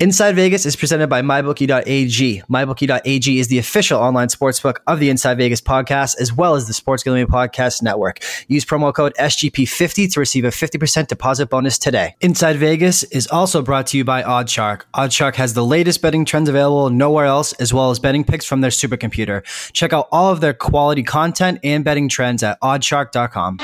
Inside Vegas is presented by MyBookie.ag. MyBookie.ag is the official online sportsbook of the Inside Vegas podcast, as well as the Sports Gambling Podcast Network. Use promo code SGP50 to receive a 50% deposit bonus today. Inside Vegas is also brought to you by OddsShark. OddsShark has the latest betting trends available nowhere else, as well as betting picks from their supercomputer. Check out all of their quality content and betting trends at oddshark.com.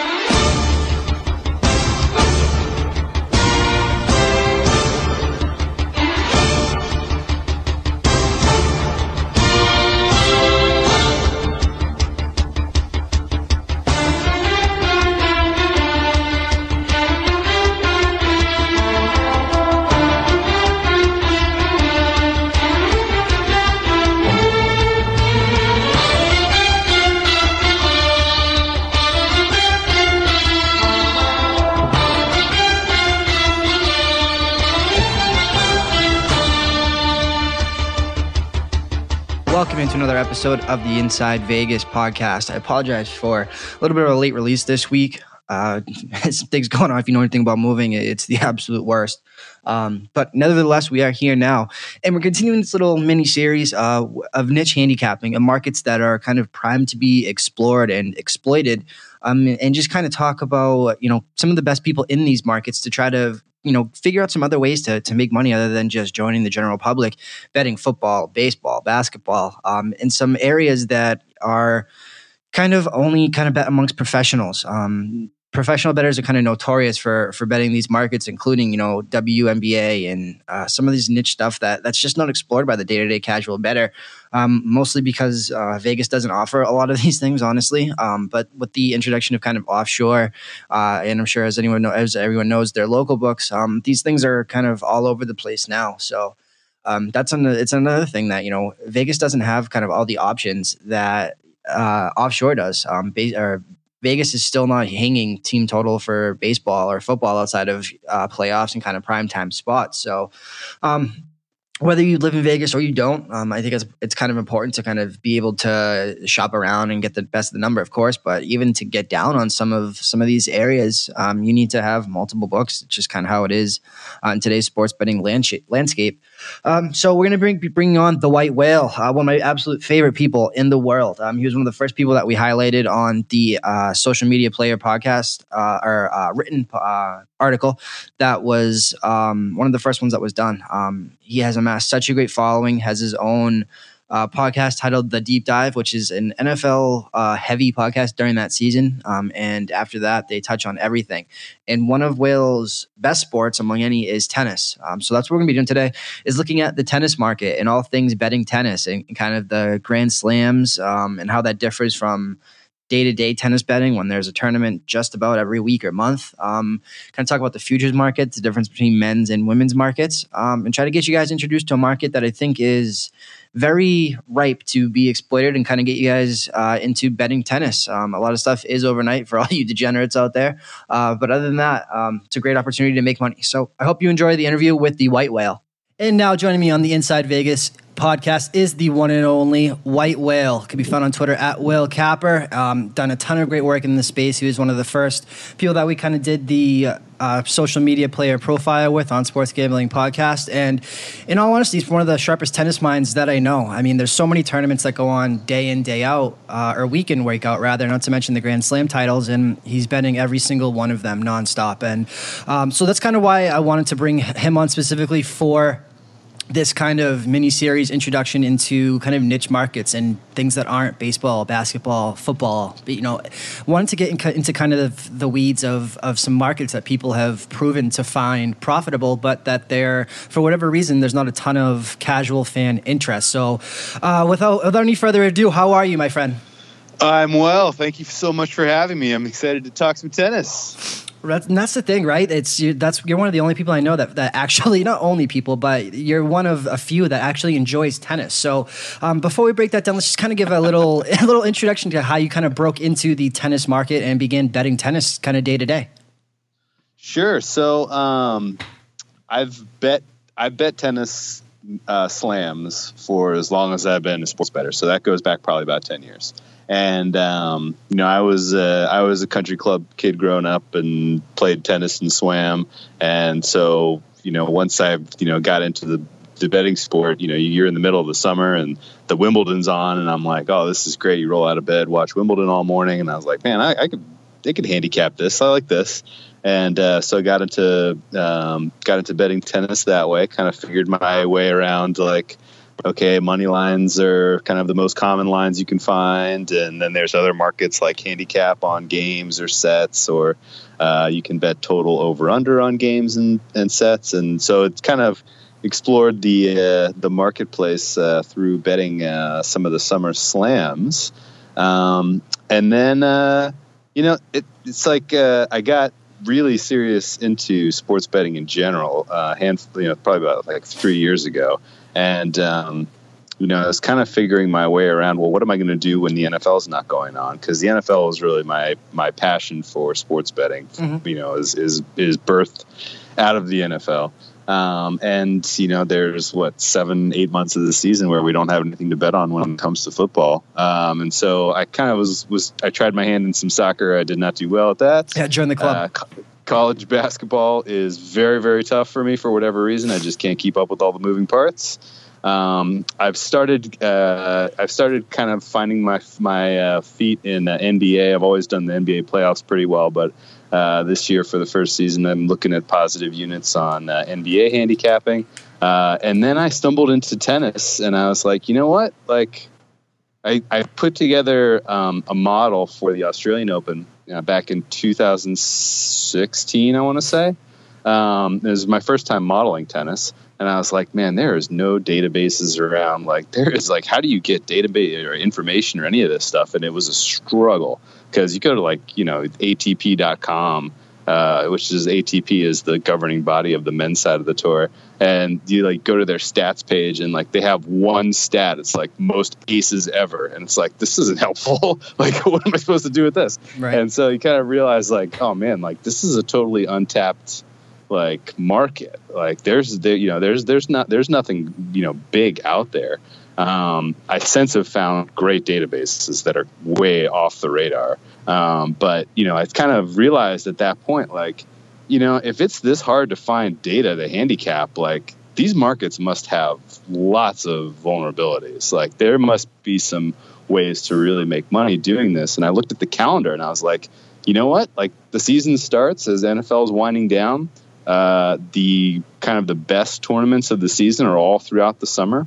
another episode of the Inside Vegas podcast. I apologize for a little bit of a late release this week. Uh, some things going on. If you know anything about moving, it's the absolute worst. Um, but nevertheless, we are here now, and we're continuing this little mini series uh, of niche handicapping of markets that are kind of primed to be explored and exploited, um, and just kind of talk about you know some of the best people in these markets to try to you know figure out some other ways to, to make money other than just joining the general public betting football baseball basketball um, in some areas that are kind of only kind of bet amongst professionals. Um, professional bettors are kind of notorious for for betting these markets, including you know WNBA and uh, some of these niche stuff that that's just not explored by the day to day casual better. Um, mostly because uh, Vegas doesn't offer a lot of these things, honestly. Um, but with the introduction of kind of offshore, uh, and I'm sure as anyone know, as everyone knows, their local books, um, these things are kind of all over the place now. So. Um, that's an, it's another thing that you know Vegas doesn't have kind of all the options that uh, offshore does. Um, or Vegas is still not hanging team total for baseball or football outside of uh, playoffs and kind of prime time spots. So, um, whether you live in Vegas or you don't, um, I think it's it's kind of important to kind of be able to shop around and get the best of the number, of course. But even to get down on some of some of these areas, um, you need to have multiple books. It's just kind of how it is uh, in today's sports betting landscape. Um, so we're going to bring be bringing on the White Whale, uh, one of my absolute favorite people in the world. Um, he was one of the first people that we highlighted on the uh, social media player podcast uh, or uh, written uh, article that was um, one of the first ones that was done. Um, he has amassed such a great following, has his own uh, podcast titled The Deep Dive, which is an NFL uh, heavy podcast during that season. Um, and after that, they touch on everything. And one of Whale's best sports among any is tennis. Um, so that's what we're going to be doing today is looking at the tennis market and all things betting tennis and, and kind of the grand slams um, and how that differs from day to day tennis betting when there's a tournament just about every week or month. Um, kind of talk about the futures market, the difference between men's and women's markets, um, and try to get you guys introduced to a market that I think is very ripe to be exploited and kind of get you guys uh, into betting tennis. Um, a lot of stuff is overnight for all you degenerates out there. Uh, but other than that, um, it's a great opportunity to make money. So I hope you enjoy the interview with the White Whale. And now joining me on the Inside Vegas podcast is the one and only White Whale. Can be found on Twitter at Whale Capper. Um, done a ton of great work in the space. He was one of the first people that we kind of did the uh, social media player profile with on Sports Gambling Podcast. And in all honesty, he's one of the sharpest tennis minds that I know. I mean, there's so many tournaments that go on day in, day out, uh, or week in, week out, rather, not to mention the Grand Slam titles. And he's betting every single one of them nonstop. And um, so that's kind of why I wanted to bring him on specifically for this kind of mini series introduction into kind of niche markets and things that aren't baseball, basketball, football. But, you know, wanted to get in, into kind of the weeds of, of some markets that people have proven to find profitable, but that they're, for whatever reason, there's not a ton of casual fan interest. So, uh, without, without any further ado, how are you, my friend? I'm well. Thank you so much for having me. I'm excited to talk some tennis. That's, that's the thing, right? It's you, that's you're one of the only people I know that that actually not only people, but you're one of a few that actually enjoys tennis. So um, before we break that down, let's just kind of give a little a little introduction to how you kind of broke into the tennis market and began betting tennis kind of day to day. Sure. So um, I've bet I've bet tennis uh, slams for as long as I've been a sports better. So that goes back probably about ten years and um, you know I was uh, I was a country club kid growing up and played tennis and swam, and so you know once I you know got into the the betting sport, you know, you're in the middle of the summer and the Wimbledon's on, and I'm like, oh, this is great. You roll out of bed, watch Wimbledon all morning, and I was like, man, I, I could, they could handicap this. I like this, and uh, so I got into um, got into betting tennis that way. Kind of figured my way around like okay, money lines are kind of the most common lines you can find, and then there's other markets like handicap on games or sets, or uh, you can bet total over under on games and, and sets, and so it's kind of explored the uh, the marketplace uh, through betting uh, some of the summer slams, um, and then uh, you know it, it's like uh, I got really serious into sports betting in general, uh, handful, you know, probably about like three years ago, and um, you know, I was kind of figuring my way around. Well, what am I going to do when the NFL is not going on? Because the NFL is really my my passion for sports betting. Mm-hmm. You know, is is is birthed out of the NFL. Um, and you know, there's what seven, eight months of the season where we don't have anything to bet on when it comes to football. Um, and so I kind of was was I tried my hand in some soccer. I did not do well at that. Yeah, join the club. Uh, co- college basketball is very very tough for me for whatever reason. I just can't keep up with all the moving parts. Um, I've started. Uh, I've started kind of finding my my uh, feet in uh, NBA. I've always done the NBA playoffs pretty well, but uh, this year for the first season, I'm looking at positive units on uh, NBA handicapping. Uh, and then I stumbled into tennis, and I was like, you know what? Like, I, I put together um, a model for the Australian Open back in 2016, I want to say. Um, it was my first time modeling tennis and I was like, man, there is no databases around. Like, there is like, how do you get database or information or any of this stuff? And it was a struggle because you go to like, you know, ATP.com, uh, which is ATP is the governing body of the men's side of the tour, and you like go to their stats page and like they have one stat. It's like most aces ever, and it's like this isn't helpful. like, what am I supposed to do with this? Right. And so you kind of realize like, oh man, like this is a totally untapped like market. Like there's there you know there's there's not there's nothing you know big out there. Um, I since have found great databases that are way off the radar. Um, but you know I kind of realized at that point like you know if it's this hard to find data to handicap like these markets must have lots of vulnerabilities. Like there must be some ways to really make money doing this. And I looked at the calendar and I was like, you know what? Like the season starts as NFL is winding down. Uh, the kind of the best tournaments of the season are all throughout the summer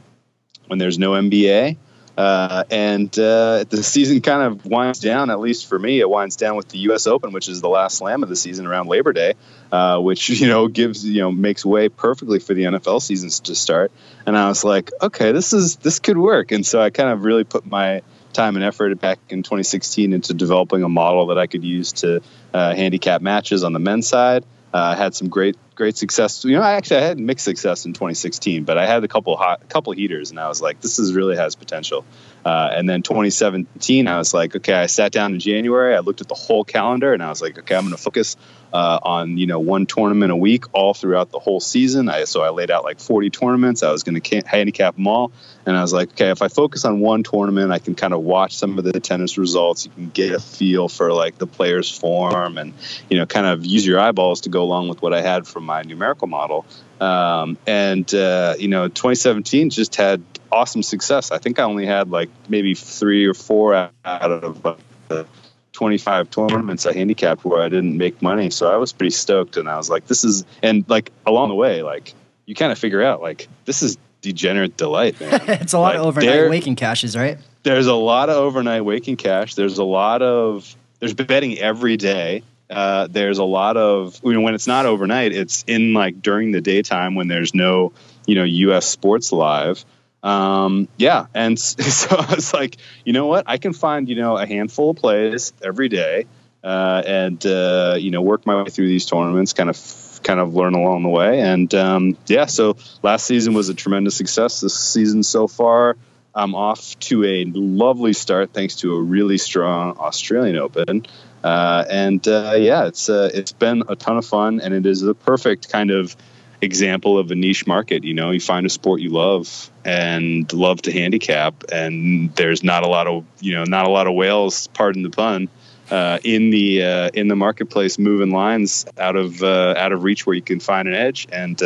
when there's no NBA. Uh, and uh, the season kind of winds down, at least for me, it winds down with the U.S. Open, which is the last slam of the season around Labor Day, uh, which you know gives you know makes way perfectly for the NFL seasons to start. And I was like, okay, this is this could work. And so I kind of really put my time and effort back in 2016 into developing a model that I could use to uh, handicap matches on the men's side. Uh, had some great great success. You know, I actually I had mixed success in 2016, but I had a couple hot couple heaters, and I was like, this is really has potential. Uh, and then 2017, I was like, okay, I sat down in January, I looked at the whole calendar, and I was like, okay, I'm going to focus uh, on you know one tournament a week all throughout the whole season. I, so I laid out like 40 tournaments. I was going to handicap them all, and I was like, okay, if I focus on one tournament, I can kind of watch some of the tennis results. You can get a feel for like the player's form, and you know, kind of use your eyeballs to go along with what I had from my numerical model. Um, and uh, you know, 2017 just had awesome success. I think I only had like maybe three or four out of the 25 tournaments I handicapped where I didn't make money. So I was pretty stoked, and I was like, "This is," and like along the way, like you kind of figure out like this is degenerate delight, man. it's a lot like, of overnight waking cashes, right? There's a lot of overnight waking cash. There's a lot of there's betting every day. Uh, there's a lot of you know when it's not overnight, it's in like during the daytime when there's no you know U.S. sports live. Um, yeah, and so I was like, you know what, I can find you know a handful of plays every day, uh, and uh, you know work my way through these tournaments, kind of kind of learn along the way, and um, yeah. So last season was a tremendous success. This season so far. I'm off to a lovely start thanks to a really strong Australian Open. Uh, and uh, yeah, it's uh, it's been a ton of fun, and it is the perfect kind of example of a niche market. You know, you find a sport you love and love to handicap, and there's not a lot of you know not a lot of whales, pardon the pun, uh, in the uh, in the marketplace moving lines out of uh, out of reach where you can find an edge and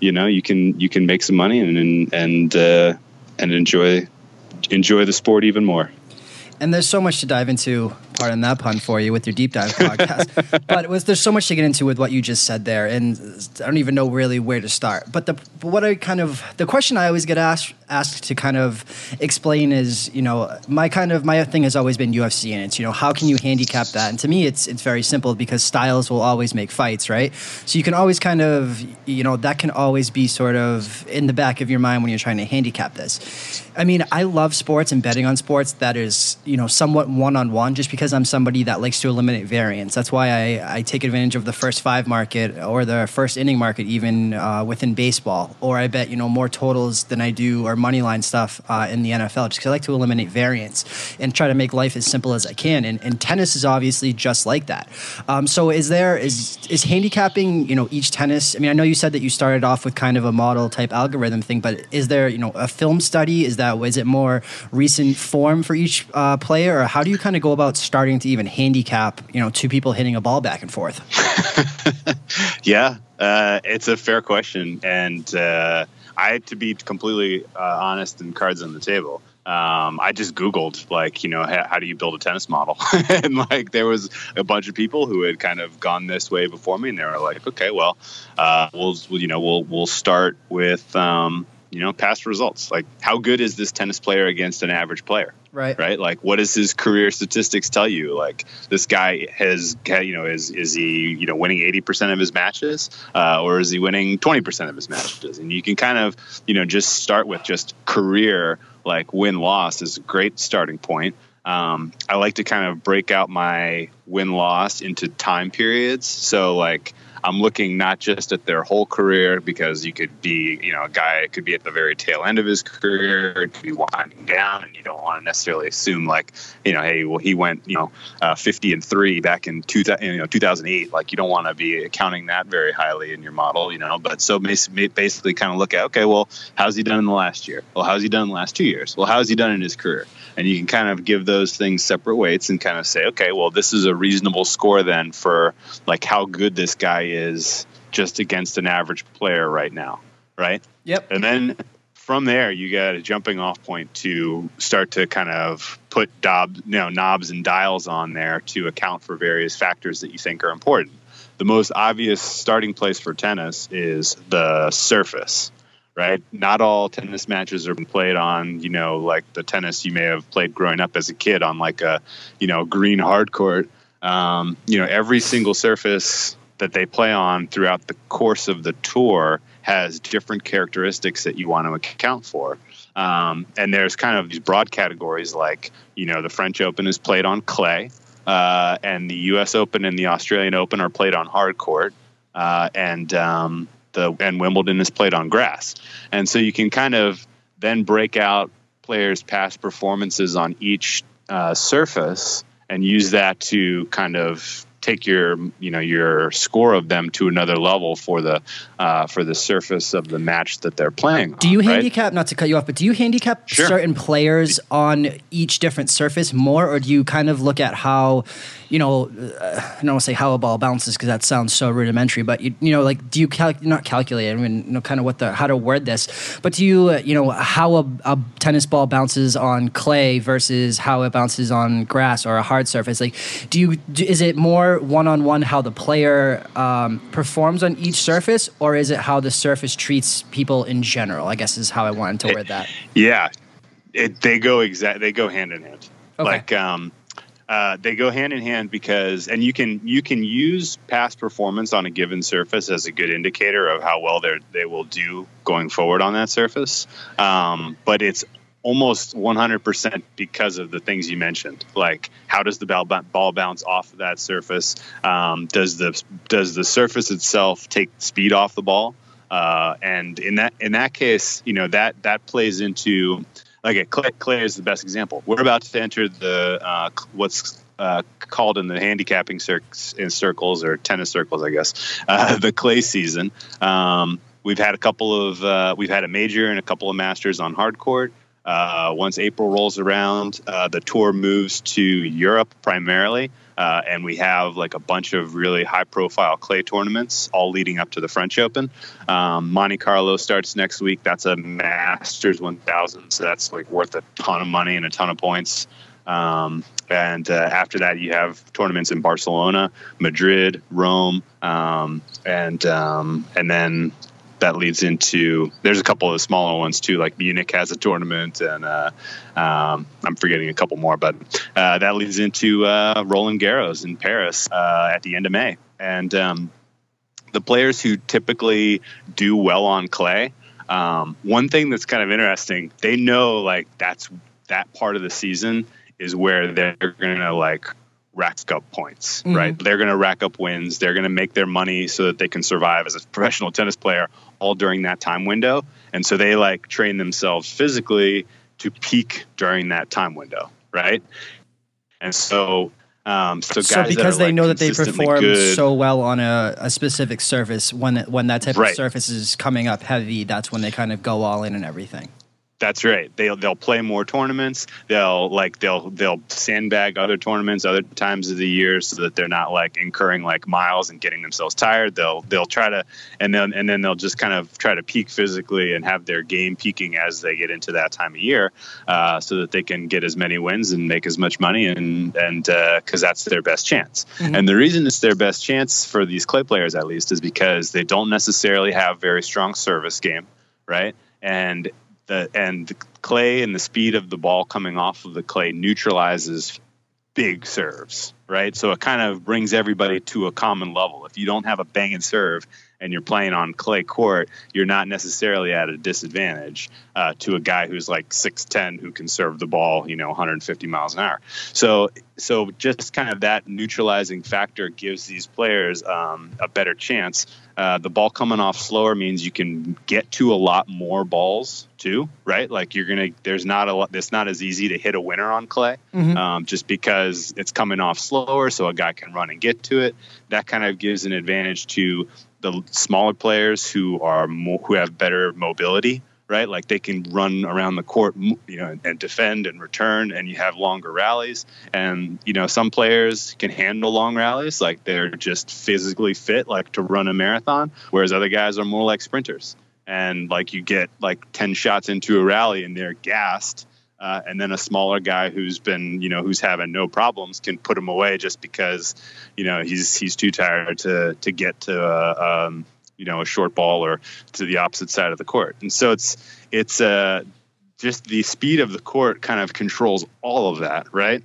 you know you can you can make some money and and uh, and enjoy enjoy the sport even more. And there's so much to dive into, pardon that pun for you, with your deep dive podcast. but was, there's so much to get into with what you just said there, and I don't even know really where to start. But the but what I kind of the question I always get asked asked to kind of explain is, you know, my kind of my thing has always been UFC, and it's you know how can you handicap that? And to me, it's it's very simple because styles will always make fights, right? So you can always kind of you know that can always be sort of in the back of your mind when you're trying to handicap this. I mean, I love sports and betting on sports that is you know somewhat one on one, just because I'm somebody that likes to eliminate variance. That's why I, I take advantage of the first five market or the first inning market, even uh, within baseball, or I bet you know more totals than I do or money line stuff uh, in the NFL, just because I like to eliminate variance and try to make life as simple as I can. And, and tennis is obviously just like that. Um, so is there is is handicapping you know each tennis? I mean, I know you said that you started off with kind of a model type algorithm thing, but is there you know a film study? Is that is it more recent form for each uh, player, or how do you kind of go about starting to even handicap you know two people hitting a ball back and forth? yeah, uh, it's a fair question, and uh, I, to be completely uh, honest and cards on the table, um, I just Googled like, you know, how, how do you build a tennis model? and like, there was a bunch of people who had kind of gone this way before me, and they were like, okay, well, uh, we'll, you know, we'll we'll start with. Um, you know, past results. Like, how good is this tennis player against an average player? Right. Right. Like, what does his career statistics tell you? Like, this guy has, you know, is is he, you know, winning eighty percent of his matches, uh, or is he winning twenty percent of his matches? And you can kind of, you know, just start with just career, like win loss is a great starting point. Um, I like to kind of break out my win loss into time periods. So, like, I'm looking not just at their whole career because you could be, you know, a guy could be at the very tail end of his career, it could be winding down, and you don't want to necessarily assume like, you know, hey, well, he went, you know, uh, 50 and three back in two, you know 2008. Like, you don't want to be accounting that very highly in your model, you know. But so basically, kind of look at, okay, well, how's he done in the last year? Well, how's he done in the last two years? Well, how's he done in his career? And you can kind of give those things separate weights and kind of say, okay, well, this is a reasonable score then for like how good this guy is just against an average player right now, right? Yep. And then from there, you got a jumping off point to start to kind of put dob, you know, knobs and dials on there to account for various factors that you think are important. The most obvious starting place for tennis is the surface, right? Not all tennis matches are played on, you know, like the tennis you may have played growing up as a kid on like a, you know, green hard court. Um, you know, every single surface that they play on throughout the course of the tour has different characteristics that you want to account for. Um, and there's kind of these broad categories like, you know, the French Open is played on clay, uh, and the U.S. Open and the Australian Open are played on hard court, uh, and um, the and Wimbledon is played on grass. And so you can kind of then break out players' past performances on each uh, surface and use that to kind of take your you know your score of them to another level for the uh, for the surface of the match that they're playing. Do you on, handicap right? not to cut you off, but do you handicap sure. certain players on each different surface more, or do you kind of look at how you know uh, I don't want to say how a ball bounces because that sounds so rudimentary, but you, you know like do you cal- not calculate? I mean know kind of what the how to word this, but do you uh, you know how a, a tennis ball bounces on clay versus how it bounces on grass or a hard surface? Like do you do, is it more one on one how the player um, performs on each surface, or is it how the surface treats people in general? I guess is how I wanted to word that. Yeah, it, they go exact. They go hand in hand. Okay. Like um, uh, they go hand in hand because, and you can you can use past performance on a given surface as a good indicator of how well they they will do going forward on that surface. Um, but it's almost 100% because of the things you mentioned. Like how does the ball, ball bounce off of that surface? Um, does the does the surface itself take speed off the ball? Uh, and in that in that case you know that that plays into like clay, clay is the best example we're about to enter the uh, what's uh, called in the handicapping cir- in circles or tennis circles, I guess, uh, the clay season. Um, we've had a couple of uh, we've had a major and a couple of masters on hard court. Uh, once April rolls around, uh, the tour moves to Europe primarily, uh, and we have like a bunch of really high-profile clay tournaments, all leading up to the French Open. Um, Monte Carlo starts next week. That's a Masters 1000, so that's like worth a ton of money and a ton of points. Um, and uh, after that, you have tournaments in Barcelona, Madrid, Rome, um, and um, and then that leads into there's a couple of smaller ones too, like Munich has a tournament, and uh, um, I'm forgetting a couple more, but uh, that leads into uh, Roland Garros in Paris uh, at the end of May, and um, the players who typically do well on clay. Um, one thing that's kind of interesting, they know like that's that part of the season is where they're going to like rack up points, mm-hmm. right? They're going to rack up wins. They're going to make their money so that they can survive as a professional tennis player all during that time window. And so they like train themselves physically to peak during that time window, right? And so, um, so, so because they like know that they perform good, so well on a, a specific surface, when when that type right. of surface is coming up heavy, that's when they kind of go all in and everything. That's right. They'll they'll play more tournaments. They'll like they'll they'll sandbag other tournaments other times of the year so that they're not like incurring like miles and getting themselves tired. They'll they'll try to and then and then they'll just kind of try to peak physically and have their game peaking as they get into that time of year, uh, so that they can get as many wins and make as much money and and because uh, that's their best chance. Mm-hmm. And the reason it's their best chance for these clay players at least is because they don't necessarily have very strong service game, right? And the and the clay and the speed of the ball coming off of the clay neutralizes big serves, right? So it kind of brings everybody to a common level. If you don't have a banging serve and you're playing on clay court, you're not necessarily at a disadvantage uh, to a guy who's like 6'10 who can serve the ball, you know, 150 miles an hour. So, so just kind of that neutralizing factor gives these players um, a better chance uh, the ball coming off slower means you can get to a lot more balls too, right? Like you're gonna, there's not a lot, it's not as easy to hit a winner on clay, mm-hmm. um, just because it's coming off slower, so a guy can run and get to it. That kind of gives an advantage to the smaller players who are more, who have better mobility right? Like they can run around the court, you know, and defend and return, and you have longer rallies. And you know, some players can handle long rallies, like they're just physically fit, like to run a marathon, whereas other guys are more like sprinters. And like you get like ten shots into a rally, and they're gassed. Uh, and then a smaller guy who's been, you know, who's having no problems can put him away just because, you know, he's he's too tired to to get to uh, um, you know a short ball or to the opposite side of the court. And so it's it's uh, just the speed of the court kind of controls all of that, right?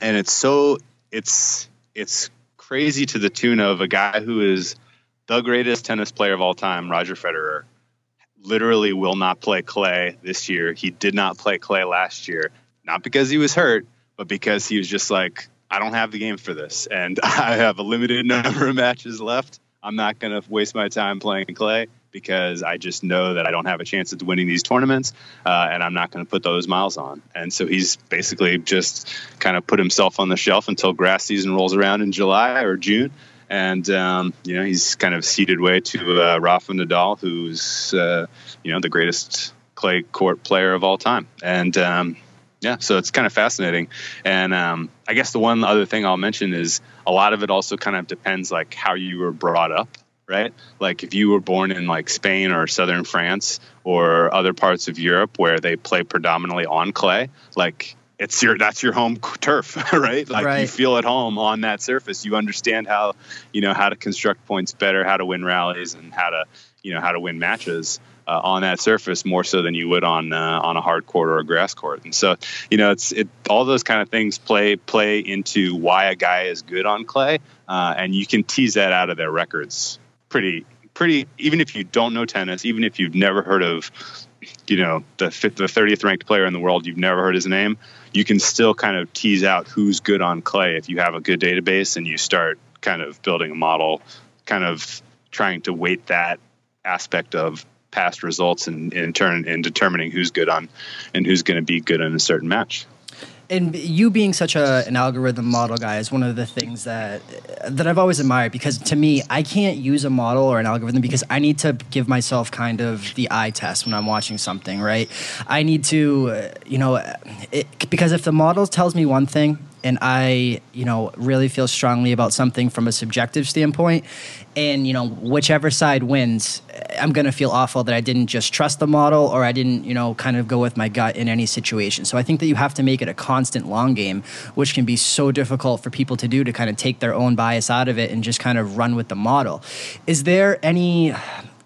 And it's so it's it's crazy to the tune of a guy who is the greatest tennis player of all time, Roger Federer, literally will not play clay this year. He did not play clay last year, not because he was hurt, but because he was just like, I don't have the game for this, and I have a limited number of matches left. I'm not going to waste my time playing clay because I just know that I don't have a chance at winning these tournaments, uh, and I'm not going to put those miles on. And so he's basically just kind of put himself on the shelf until grass season rolls around in July or June. And um, you know he's kind of ceded way to uh, Rafa Nadal, who's uh, you know the greatest clay court player of all time. And um, yeah, so it's kind of fascinating. And um, I guess the one other thing I'll mention is a lot of it also kind of depends like how you were brought up, right? Like if you were born in like Spain or southern France or other parts of Europe where they play predominantly on clay, like it's your that's your home turf, right? Like right. you feel at home on that surface. You understand how you know how to construct points better, how to win rallies, and how to you know how to win matches uh, on that surface more so than you would on uh, on a hard court or a grass court. And so, you know, it's it all those kind of things play play into why a guy is good on clay, uh, and you can tease that out of their records pretty pretty. Even if you don't know tennis, even if you've never heard of, you know, the fifth, the thirtieth ranked player in the world, you've never heard his name, you can still kind of tease out who's good on clay if you have a good database and you start kind of building a model, kind of trying to weight that aspect of past results and in turn in determining who's good on and who's going to be good in a certain match. And you being such a, an algorithm model guy is one of the things that that I've always admired because to me I can't use a model or an algorithm because I need to give myself kind of the eye test when I'm watching something right? I need to uh, you know it, because if the model tells me one thing and I, you know, really feel strongly about something from a subjective standpoint, and you know, whichever side wins, I'm gonna feel awful that I didn't just trust the model or I didn't, you know, kind of go with my gut in any situation. So I think that you have to make it a constant long game, which can be so difficult for people to do to kind of take their own bias out of it and just kind of run with the model. Is there any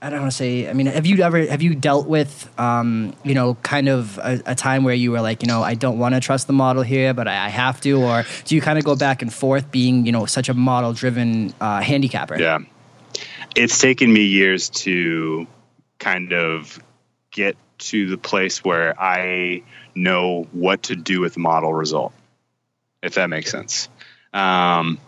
I don't want to say. I mean, have you ever have you dealt with, um, you know, kind of a, a, time where you were like, you know, I don't want to trust the model here, but I, I, have to, or do you kind of go back and forth, being you know such a model driven uh, handicapper? Yeah, it's taken me years to kind of get to the place where I know what to do with model result, if that makes sense. Um,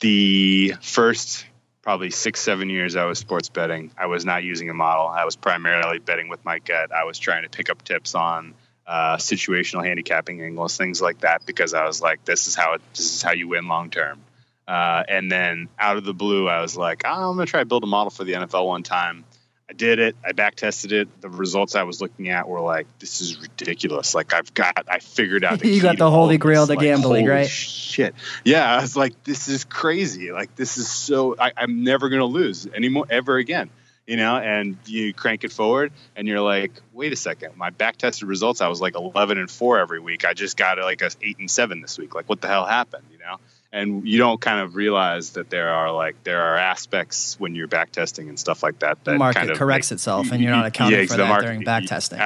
the first probably six, seven years I was sports betting. I was not using a model. I was primarily betting with my gut. I was trying to pick up tips on uh, situational handicapping angles, things like that, because I was like, this is how it, this is how you win long term. Uh, and then out of the blue, I was like, oh, I'm gonna try to build a model for the NFL one time. I did it. I back tested it. The results I was looking at were like, this is ridiculous. Like I've got, I figured out. you got the holy grail to like, gambling, right? Shit. Yeah, I was like, this is crazy. Like this is so. I, I'm never gonna lose anymore ever again. You know, and you crank it forward, and you're like, wait a second. My back tested results, I was like 11 and four every week. I just got like a eight and seven this week. Like, what the hell happened? You know and you don't kind of realize that there are like there are aspects when you're back testing and stuff like that that the market kind of corrects itself and you're not accounting yeah, for that market, during back testing.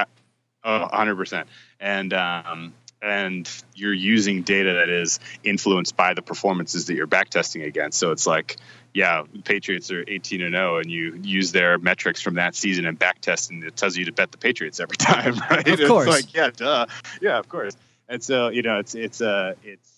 hundred percent, and um, and you're using data that is influenced by the performances that you're back testing against. So it's like, yeah, the Patriots are 18 and 0, and you use their metrics from that season and back test, and it tells you to bet the Patriots every time, right? Of course, it's like yeah, duh, yeah, of course. And so you know, it's it's uh, it's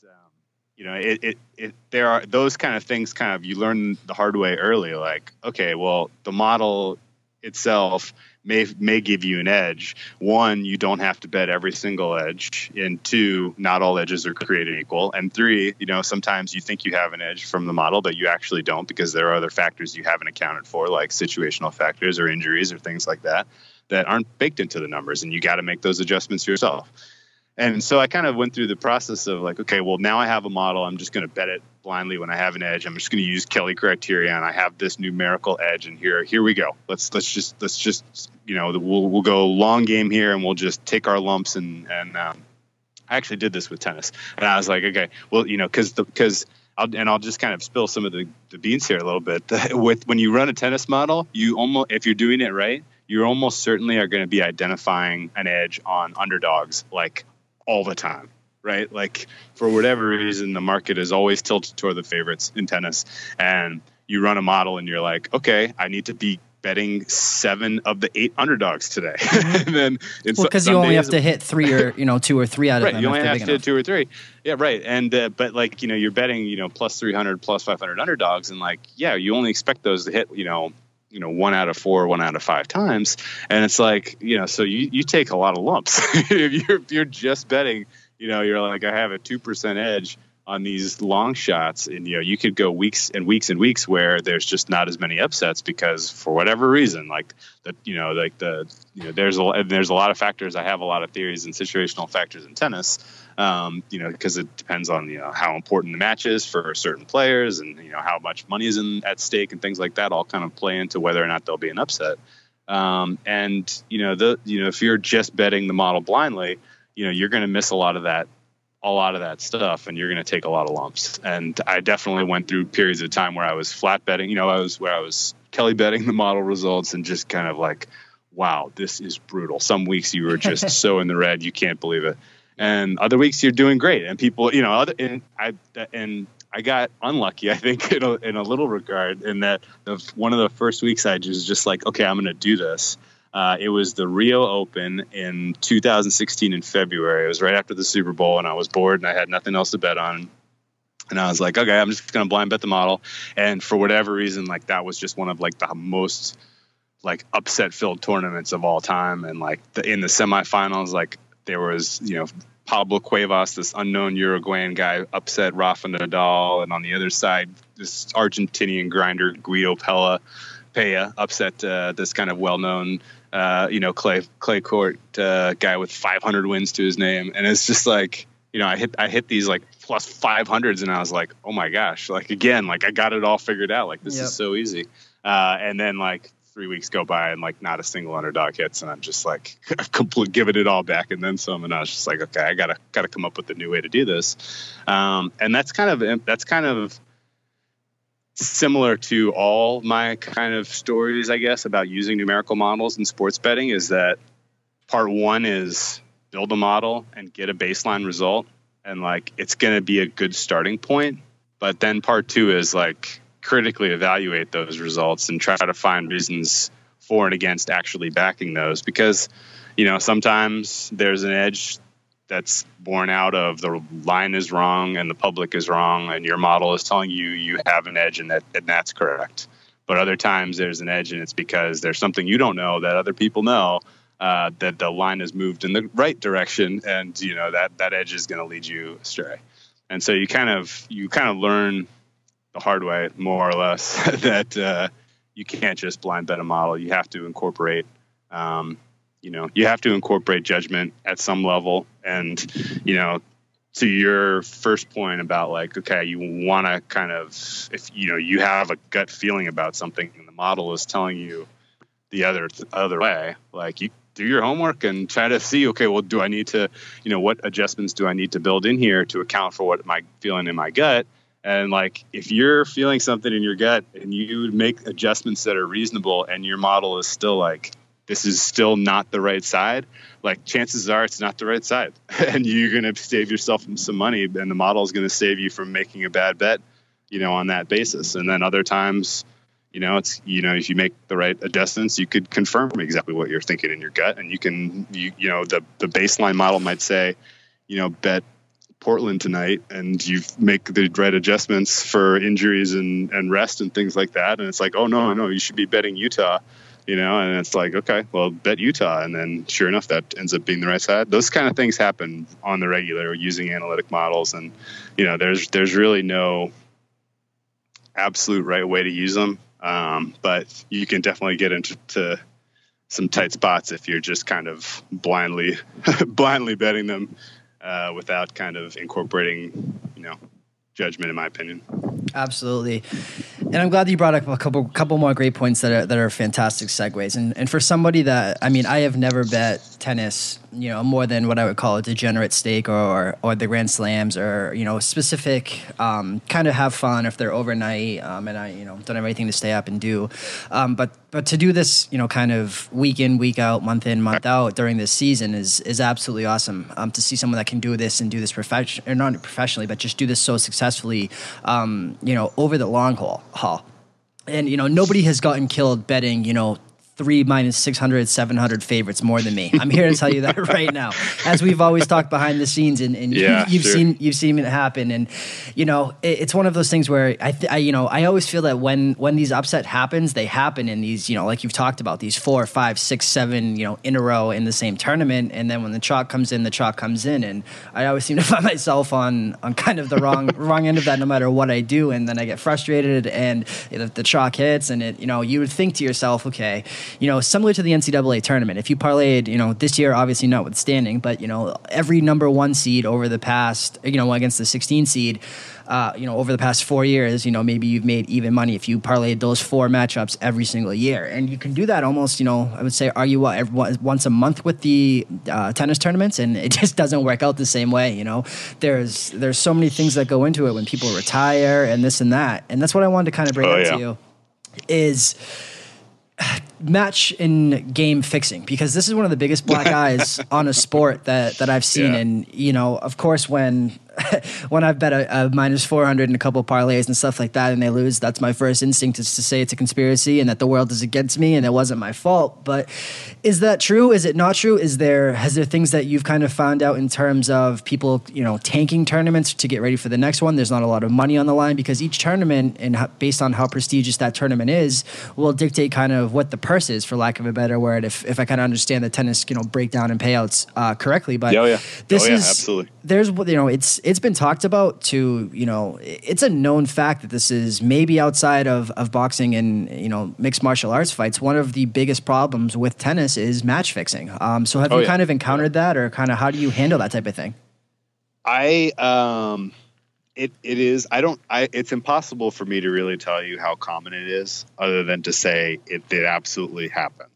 you know it, it, it there are those kind of things kind of you learn the hard way early like okay well the model itself may may give you an edge. One you don't have to bet every single edge and two not all edges are created equal. And three you know sometimes you think you have an edge from the model but you actually don't because there are other factors you haven't accounted for like situational factors or injuries or things like that that aren't baked into the numbers and you got to make those adjustments yourself and so I kind of went through the process of like, okay, well now I have a model. I'm just going to bet it blindly when I have an edge. I'm just going to use Kelly criteria, and I have this numerical edge. And here, here we go. Let's let's just let's just you know we'll we'll go long game here, and we'll just take our lumps. And and um, I actually did this with tennis, and I was like, okay, well you know because because. I'll, and I'll just kind of spill some of the, the beans here a little bit. With when you run a tennis model, you almost if you're doing it right, you almost certainly are going to be identifying an edge on underdogs like all the time, right? Like for whatever reason, the market is always tilted toward the favorites in tennis, and you run a model and you're like, okay, I need to be betting seven of the eight underdogs today. and then well, because you only have to hit three or you know two or three out of right, them. You only have to hit two or three. Yeah, right. And uh, but like you know you're betting you know plus three hundred plus five hundred underdogs, and like yeah, you only expect those to hit you know you know one out of four one out of five times. And it's like you know so you, you take a lot of lumps. If you're you're just betting you know you're like i have a 2% edge on these long shots. And you know you could go weeks and weeks and weeks where there's just not as many upsets because for whatever reason like the you know like the you know there's a there's a lot of factors. I have a lot of theories and situational factors in tennis um, you know, because it depends on you know how important the match is for certain players, and you know how much money is in at stake, and things like that all kind of play into whether or not there'll be an upset. Um, and you know, the you know if you're just betting the model blindly, you know you're going to miss a lot of that a lot of that stuff and you're going to take a lot of lumps. And i definitely went through periods of time where i was flat betting you know i was where i was kelly betting the model results and just kind of like wow this is brutal. Some weeks you were just so in the red you can't believe it and other weeks you're doing great. And people you know other and i and i got unlucky i think in a, in a little regard in that the, one of the first weeks i was just like okay i'm going to do this. Uh, it was the rio open in 2016 in february. It was right after the super bowl and i was bored and i had nothing else to bet on. And i was like okay i'm just to blind bet the model. And for whatever reason like that was just one of like the most like upset filled tournaments of all time. And like the, in the semifinals like there was you know Pablo Cuevas, this unknown Uruguayan guy, upset Rafa Nadal, and on the other side, this Argentinian grinder Guido Pella, Pella upset uh, this kind of well-known, uh, you know, clay clay court uh, guy with 500 wins to his name, and it's just like, you know, I hit I hit these like plus 500s, and I was like, oh my gosh, like again, like I got it all figured out, like this yep. is so easy, uh, and then like three weeks go by and like not a single underdog hits, and I'm just like complete giving it all back and then some, and I was just like, okay, I gotta gotta come up with a new way to do this, um, and that's kind of that's kind of similar to all my kind of stories, I guess, about using numerical models in sports betting is that part one is build a model and get a baseline result, and like it's to be a good starting point, but then part two is like critically evaluate those results and try to find reasons for and against actually backing those because you know sometimes there's an edge that's born out of the line is wrong and the public is wrong and your model is telling you you have an edge and that and that's correct. But other times there's an edge and it's because there's something you don't know that other people know uh, that the line has moved in the right direction and you know that that edge is going to lead you astray. And so you kind of you kind of learn the hard way, more or less, that uh, you can't just blind bet a model. You have to incorporate, um, you know, you have to incorporate judgment at some level. And, you know, to your first point about like, okay, you want to kind of, if you know, you have a gut feeling about something, and the model is telling you the other other way, like you do your homework and try to see, okay, well, do I need to, you know, what adjustments do I need to build in here to account for what my feeling in my gut? And like, if you're feeling something in your gut and you make adjustments that are reasonable and your model is still like, this is still not the right side, like chances are it's not the right side. and you're going to save yourself some money and the model is going to save you from making a bad bet, you know, on that basis. And then other times, you know, it's, you know, if you make the right adjustments, you could confirm exactly what you're thinking in your gut. And you can, you, you know, the, the baseline model might say, you know, bet Portland tonight and you make the right adjustments for injuries and, and rest and things like that. And it's like, oh, no, no, you should be betting Utah, you know? And it's like, okay, well, bet Utah. And then sure enough, that ends up being the right side. Those kind of things happen on the regular using analytic models. And, you know, there's, there's really no absolute right way to use them. Um, but you can definitely get into some tight spots if you're just kind of blindly, blindly betting them uh, without kind of incorporating, you know, judgment, in my opinion. Absolutely, and I'm glad that you brought up a couple couple more great points that are that are fantastic segues. And and for somebody that I mean, I have never bet tennis, you know, more than what I would call a degenerate stake or or, or the Grand Slams or you know specific um, kind of have fun if they're overnight. Um, and I you know don't have anything to stay up and do, um, but but to do this you know kind of week in week out, month in month out during this season is is absolutely awesome. Um, to see someone that can do this and do this profession or not professionally, but just do this so successfully, um, you know, over the long haul. haul and you know nobody has gotten killed betting you know three minus 600, 700 favorites more than me. I'm here to tell you that right now, as we've always talked behind the scenes and, and yeah, you, have sure. seen, you've seen it happen. And, you know, it, it's one of those things where I, th- I, you know, I always feel that when, when these upset happens, they happen in these, you know, like you've talked about these four, five, six, seven, you know, in a row in the same tournament. And then when the chalk comes in, the chalk comes in. And I always seem to find myself on, on kind of the wrong, wrong end of that, no matter what I do. And then I get frustrated and the, the chalk hits and it, you know, you would think to yourself, okay, you know, similar to the NCAA tournament, if you parlayed, you know, this year, obviously notwithstanding, but, you know, every number one seed over the past, you know, against the 16 seed, uh, you know, over the past four years, you know, maybe you've made even money if you parlayed those four matchups every single year. And you can do that almost, you know, I would say, argue what, every, once a month with the uh, tennis tournaments, and it just doesn't work out the same way, you know. There's, there's so many things that go into it when people retire and this and that. And that's what I wanted to kind of bring oh, up yeah. to you is match in game fixing because this is one of the biggest black eyes on a sport that that I've seen. Yeah. And you know, of course, when when I've bet a, a minus 400 and a couple parlays and stuff like that and they lose, that's my first instinct is to say it's a conspiracy and that the world is against me and it wasn't my fault. But is that true? Is it not true? Is there, has there things that you've kind of found out in terms of people, you know, tanking tournaments to get ready for the next one? There's not a lot of money on the line because each tournament and based on how prestigious that tournament is will dictate kind of what the purse is for lack of a better word, if, if I kind of understand the tennis, you know, breakdown and payouts uh, correctly. But oh, yeah. this oh, yeah, is absolutely. There's you know, it's it's been talked about to you know, it's a known fact that this is maybe outside of of boxing and you know mixed martial arts fights. One of the biggest problems with tennis is match fixing. Um, so have Oh, you yeah. kind of encountered that, or kind of how do you handle that type of thing? I um it it is I don't I it's impossible for me to really tell you how common it is other than to say it it absolutely happens.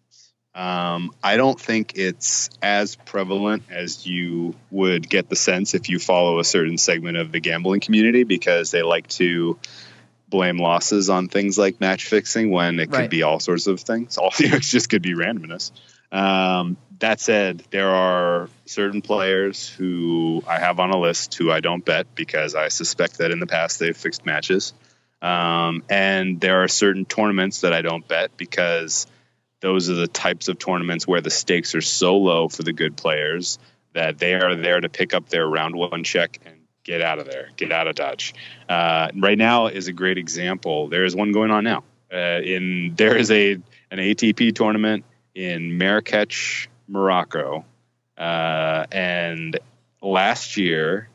Um, I don't think it's as prevalent as you would get the sense if you follow a certain segment of the gambling community because they like to blame losses on things like match fixing when it could be all sorts of things. All you know, it just could be randomness. Um, that said, there are certain players who I have on a list who I don't bet because I suspect that in the past they've fixed matches. Um, and there are certain tournaments that I don't bet because those are the types of tournaments where the stakes are so low for the good players that they are there to pick up their round one check and get out of there, get out of Dodge. Uh, right now is a great example. There is one going on now. Uh, in there is a an ATP tournament in Marrakech, Morocco, uh, and last year,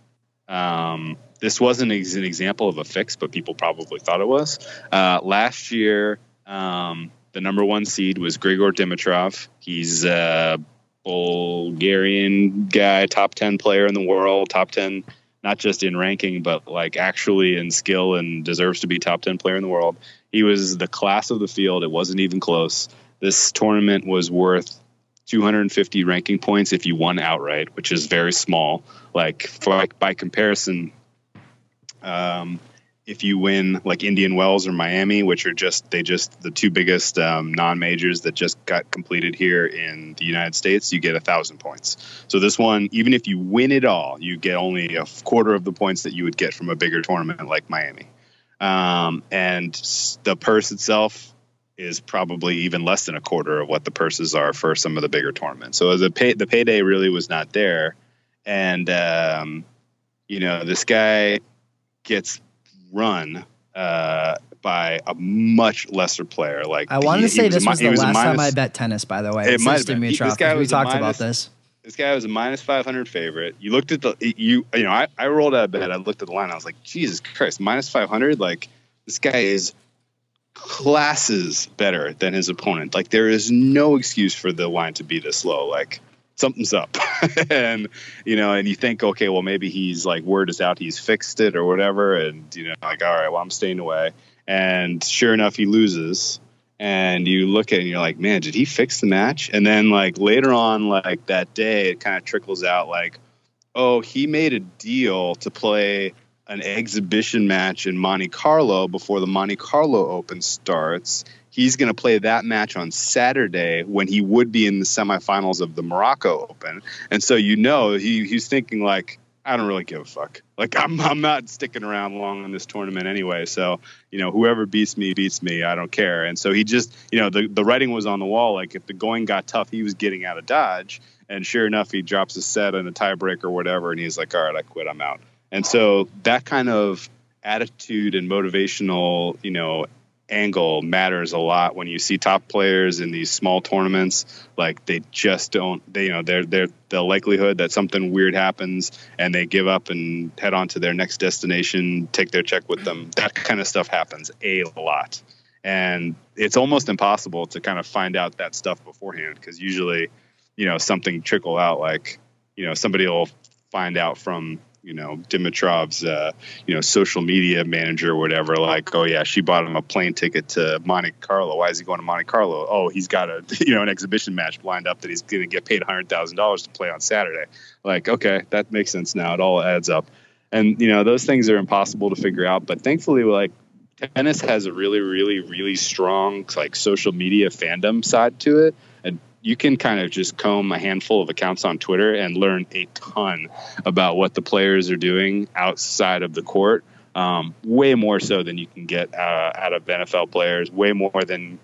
um, this wasn't an example of a fix, but people probably thought it was. Uh, last year, um, the number one seed was Grigor Dimitrov. He's a Bulgarian guy, top 10 player in the world, top 10, not just in ranking, but like actually in skill and deserves to be top 10 player in the world. He was the class of the field. It wasn't even close. This tournament was worth 250 ranking points if you won outright, which is very small. Like for like by comparison, um, if you win like Indian Wells or Miami, which are just they just the two biggest um, non-majors that just got completed here in the United States, you get a thousand points. So this one, even if you win it all, you get only a quarter of the points that you would get from a bigger tournament like Miami. Um, and the purse itself is probably even less than a quarter of what the purses are for some of the bigger tournaments. So the pay the payday really was not there, and um, you know this guy gets run uh, by a much lesser player. Like I wanted he- to say this mi- was the last time I bet tennis. By the way, It since might have been. He- this guy we was talked about this. This guy was a minus 500 favorite. You looked at the you you know I, I rolled out of bed. I looked at the line. I was like, Jesus Christ, minus 500. Like this guy is classes better than his opponent. Like there is no excuse for the line to be this low. Like something's up, and you know, and you think, okay, well maybe he's like word is out, he's fixed it or whatever, and you know, like all right, well I'm staying away. And sure enough, he loses and you look at it and you're like, man, did he fix the match? And then like later on, like that day, it kind of trickles out like, oh, he made a deal to play an exhibition match in Monte Carlo before the Monte Carlo Open starts. He's going to play that match on Saturday when he would be in the semifinals of the Morocco Open. And so you know he he's thinking like, I don't really give a fuck. Like I'm I'm not sticking around long in this tournament anyway. So you know whoever beats me beats me. I don't care. And so he just you know the the writing was on the wall. Like if the going got tough, he was getting out of dodge. And sure enough, he drops a set and a tiebreaker or whatever, and he's like, all right, I quit. I'm out. And so that kind of attitude and motivational, you know, angle matters a lot when you see top players in these small tournaments. Like they just don't they you know they're they're the likelihood that something weird happens and they give up and head on to their next destination take their check with them. That kind of stuff happens a lot. And it's almost impossible to kind of find out that stuff beforehand because usually you know something trickle out. Like you know somebody will find out from you know Dimitrov's uh, you know social media manager or whatever like oh yeah she bought him a plane ticket to Monte Carlo. Why is he going to Monte Carlo? Oh he's got a you know an exhibition match lined up that he's going to get paid $100,000 to play on Saturday. Like okay that makes sense now. It all adds up. And you know those things are impossible to figure out but thankfully like tennis has a really really really strong like social media fandom side to it. And you can kind of just comb a handful of accounts on Twitter and learn a ton about what the players are doing outside of the court. Um, way more so than you can get uh, out of NFL players. Way more than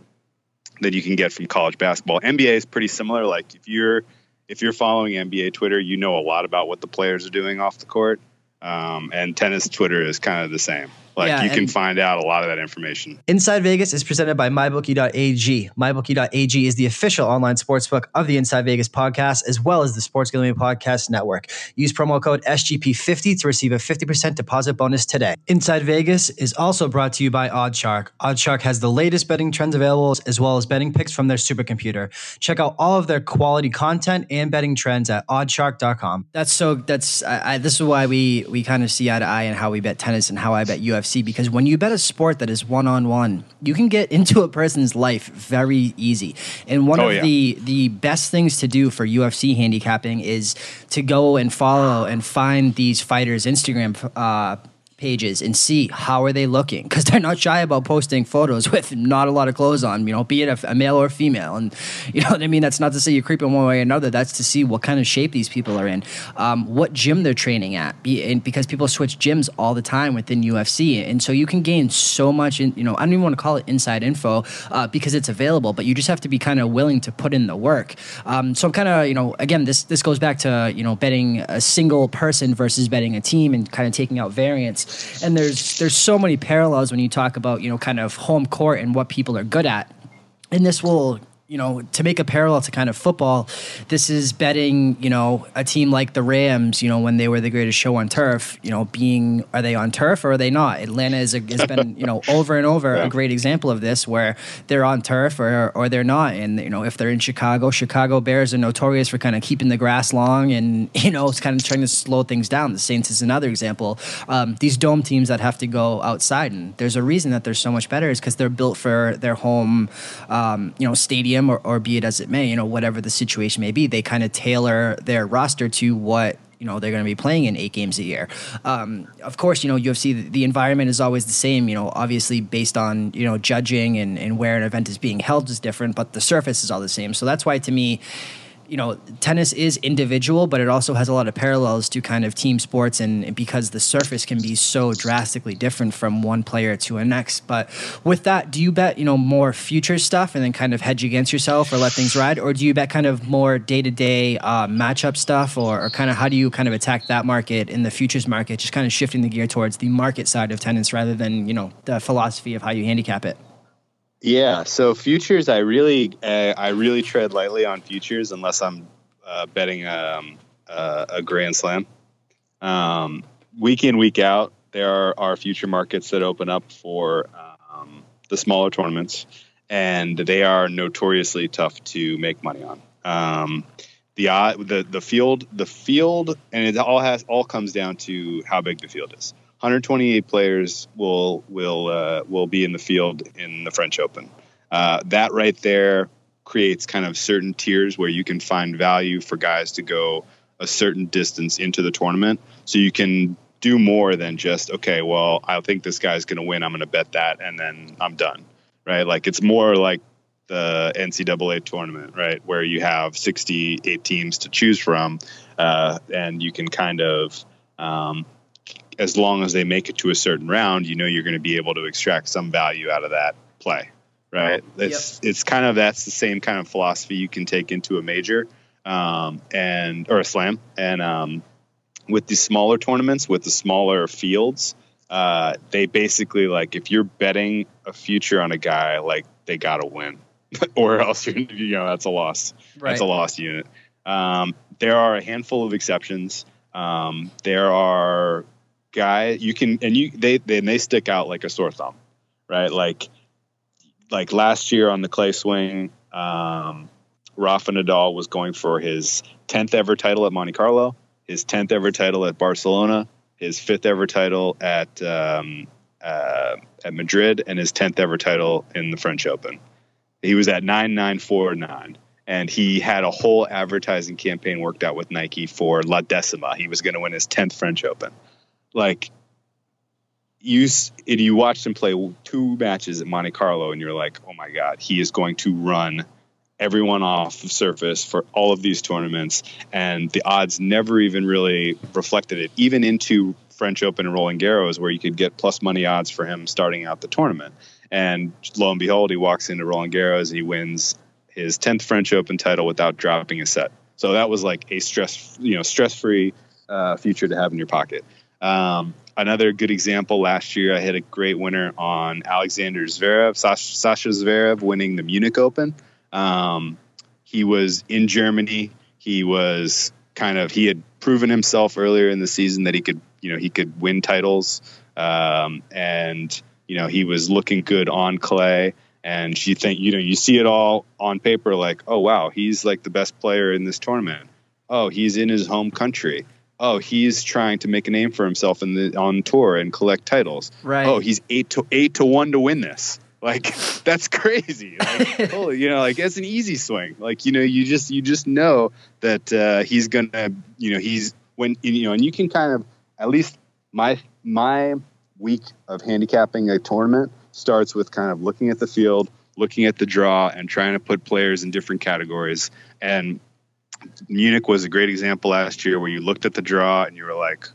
than you can get from college basketball. NBA is pretty similar. Like if you're if you're following NBA Twitter, you know a lot about what the players are doing off the court. Um, and tennis Twitter is kind of the same. Like yeah, you can find out a lot of that information. Inside Vegas is presented by MyBookie.ag. MyBookie.ag is the official online sportsbook of the Inside Vegas podcast, as well as the Sports Gambling Podcast Network. Use promo code SGP50 to receive a 50% deposit bonus today. Inside Vegas is also brought to you by OddsShark. OddsShark has the latest betting trends available, as well as betting picks from their supercomputer. Check out all of their quality content and betting trends at oddshark.com. That's so. That's I, I, this is why we we kind of see eye to eye in how we bet tennis and how I bet UFC UFC because when you bet a sport that is one on one, you can get into a person's life very easy. And one oh, of yeah. the the best things to do for UFC handicapping is to go and follow and find these fighters' Instagram uh, pages and see how are they looking. Because they're not shy about posting photos with not a lot of clothes on you know be it a, a, male or female. And you know what i mean? That's not to say you're creeping one way or another. That's to see what kind of shape these people are in. Um, what gym they're training at. Be, because people switch gyms all the time within ufc and so you can gain so much in, you know i don't even want to call it inside info uh, because it's available but you just have to be kind of willing to put in the work. Um, so i'm kind of you know again this this goes back to you know betting a single person versus betting a team and kind of taking out variance and there's there's so many parallels when you talk about you know kind of home court and what people are good at. And this will you know, to make a parallel to kind of football, this is betting, you know, a team like the Rams, you know, when they were the greatest show on turf, you know, being, are they on turf or are they not? Atlanta is a, has been, you know, over and over yeah. a great example of this where they're on turf or, or they're not. And, you know, if they're in Chicago, Chicago Bears are notorious for kind of keeping the grass long and, you know, it's kind of trying to slow things down. The Saints is another example. Um, these dome teams that have to go outside and there's a reason that they're so much better is because they're built for their home, um, you know, stadium stadium or, or be it as it may, you know, whatever the situation may be, they kind of tailor their roster to what you know they're going to be playing in eight games a year. Um, of course, you know UFC the, the, environment is always the same. You know, obviously based on you know judging and, and where an event is being held is different, but the surface is all the same. So that's why to me, you know, tennis is individual, but it also has a lot of parallels to kind of team sports, and because the surface can be so drastically different from one player to a next. But with that, do you bet you know more future stuff and then kind of hedge against yourself or let things ride, or do you bet kind of more day to day matchup stuff, or, or kind of how do you kind of attack that market in the futures market, just kind of shifting the gear towards the market side of tennis rather than you know the philosophy of how you handicap it? Yeah, so futures, I really, uh, I really tread lightly on futures unless I'm uh, betting um, uh, a grand slam. Um, week in, week out, there are, are, future markets that open up for um, the smaller tournaments, and they are notoriously tough to make money on. Um, the the the field, the field, and it all has all comes down to how big the field is. 128 players will will uh, will be in the field in the French Open. Uh, that right there creates kind of certain tiers where you can find value for guys to go a certain distance into the tournament, so you can do more than just okay. Well, I think this guy's going to win. I'm going to bet that, and then I'm done. Right? Like it's more like the NCAA tournament, right, where you have 68 teams to choose from, uh, and you can kind of um, as long as they make it to a certain round, you know you're going to be able to extract some value out of that play, right? It's yep. it's kind of that's the same kind of philosophy you can take into a major, um, and or a slam, and um, with the smaller tournaments with the smaller fields, uh, they basically like if you're betting a future on a guy, like they got to win, or else you're you know that's a loss. Right. That's a lost unit. Um, there are a handful of exceptions. Um, there are guy you can and you they then they stick out like a sore thumb right? Like like last year on the clay swing um rafa nadal was going for his 10th ever title at monte carlo his 10th ever title at barcelona his fifth ever title at um, uh, at madrid and his 10th ever title in the french open. He was at 9949 and he had a whole advertising campaign worked out with Nike for La Decima. He was going to win his 10th French Open like you and you watched him play two matches at Monte Carlo, and you're like, oh my god, he is going to run everyone off the surface for all of these tournaments, and the odds never even really reflected it, even into French Open and Roland Garros, where you could get plus money odds for him starting out the tournament. And lo and behold, he walks into Roland Garros and he wins his 10th French Open title without dropping a set. So that was like a stress, you know, stress-free uh, future to have in your pocket. Um, another good example last year, I had a great winner on Alexander Zverev, Sasha, Sasha Zverev winning the Munich Open. Um, he was in Germany. He was kind of he had proven himself earlier in the season that he could you know he could win titles, um, and you know he was looking good on clay. And you think you know you see it all on paper like oh wow he's like the best player in this tournament. Oh he's in his home country oh, he's trying to make a name for himself in the on tour and collect titles. Right. Oh, he's eight to eight to one to win this. Like that's crazy. Like, holy, you know, like it's an easy swing. Like you know, you just you just know that uh, he's gonna, you know, he's when you know, and you can kind of at least my my week of handicapping a tournament starts with kind of looking at the field, looking at the draw, and trying to put players in different categories. And Munich was a great example last year where you looked at the draw and you were like,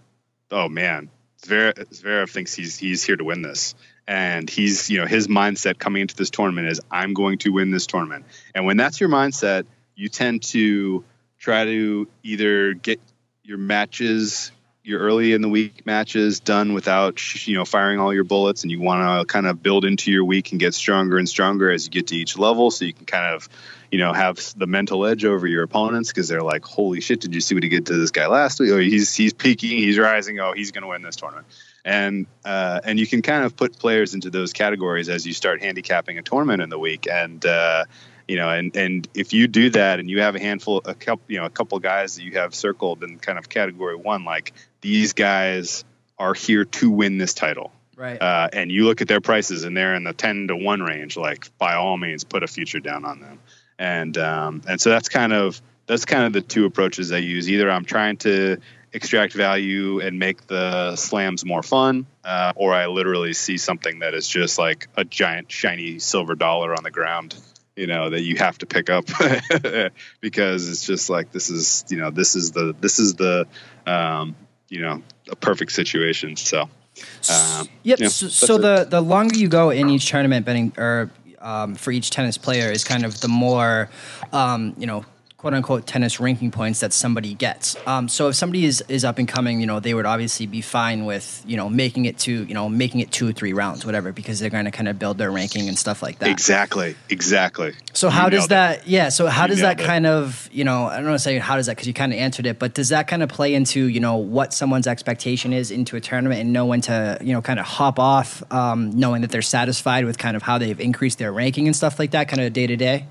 "Oh man, Zverev, Zverev thinks he's he's here to win this." And he's, you know, his mindset coming into this tournament is, I'm going to win this tournament. And when that's your mindset, you tend to try to either get your matches, your early in the week matches done without, you know, firing all your bullets. And you want to kind of build into your week and get stronger and stronger as you get to each level. So you can kind of, you know, have the mental edge over your opponents because they're like, holy shit, did you see what he did to this guy last week? Oh, he's he's peaking, he's rising. Oh, he's going to win this tournament. And uh, and you can kind of put players into those categories as you start handicapping a tournament in the week. And uh, you know, and and if you do that, and you have a handful, a couple, you know, a couple guys that you have circled in kind of category one, like these guys are here to win this title. Right. Uh, and you look at their prices and they're in the 10 to 1 range, like by all means put a future down on them and um, and so that's kind of that's kind of the two approaches I use. Either I'm trying to extract value and make the slams more fun, uh, or I literally see something that is just like a giant shiny silver dollar on the ground, you know, that you have to pick up because it's just like this is you know this is the this is the um, you know a perfect situation. So. Um, yep. so, so the the longer you go in each tournament, betting or um, for each tennis player is kind of the more, um, you know, quote unquote tennis ranking points that somebody gets. Um, so if somebody is, is up and coming, you know, they would obviously be fine with, you know, making it to, you know, making it two or three rounds, whatever, because they're going to kind of build their ranking and stuff like that. Exactly. Exactly. So you how does that, it. yeah. So how you does that kind it. of, you know, I don't want to say how does that, cause you kind of answered it, but does that kind of play into, you know, what someone's expectation is into a tournament and know when to, you know, kind of hop off, um, knowing that they're satisfied with kind of how they've increased their ranking and stuff like that kind of day to day?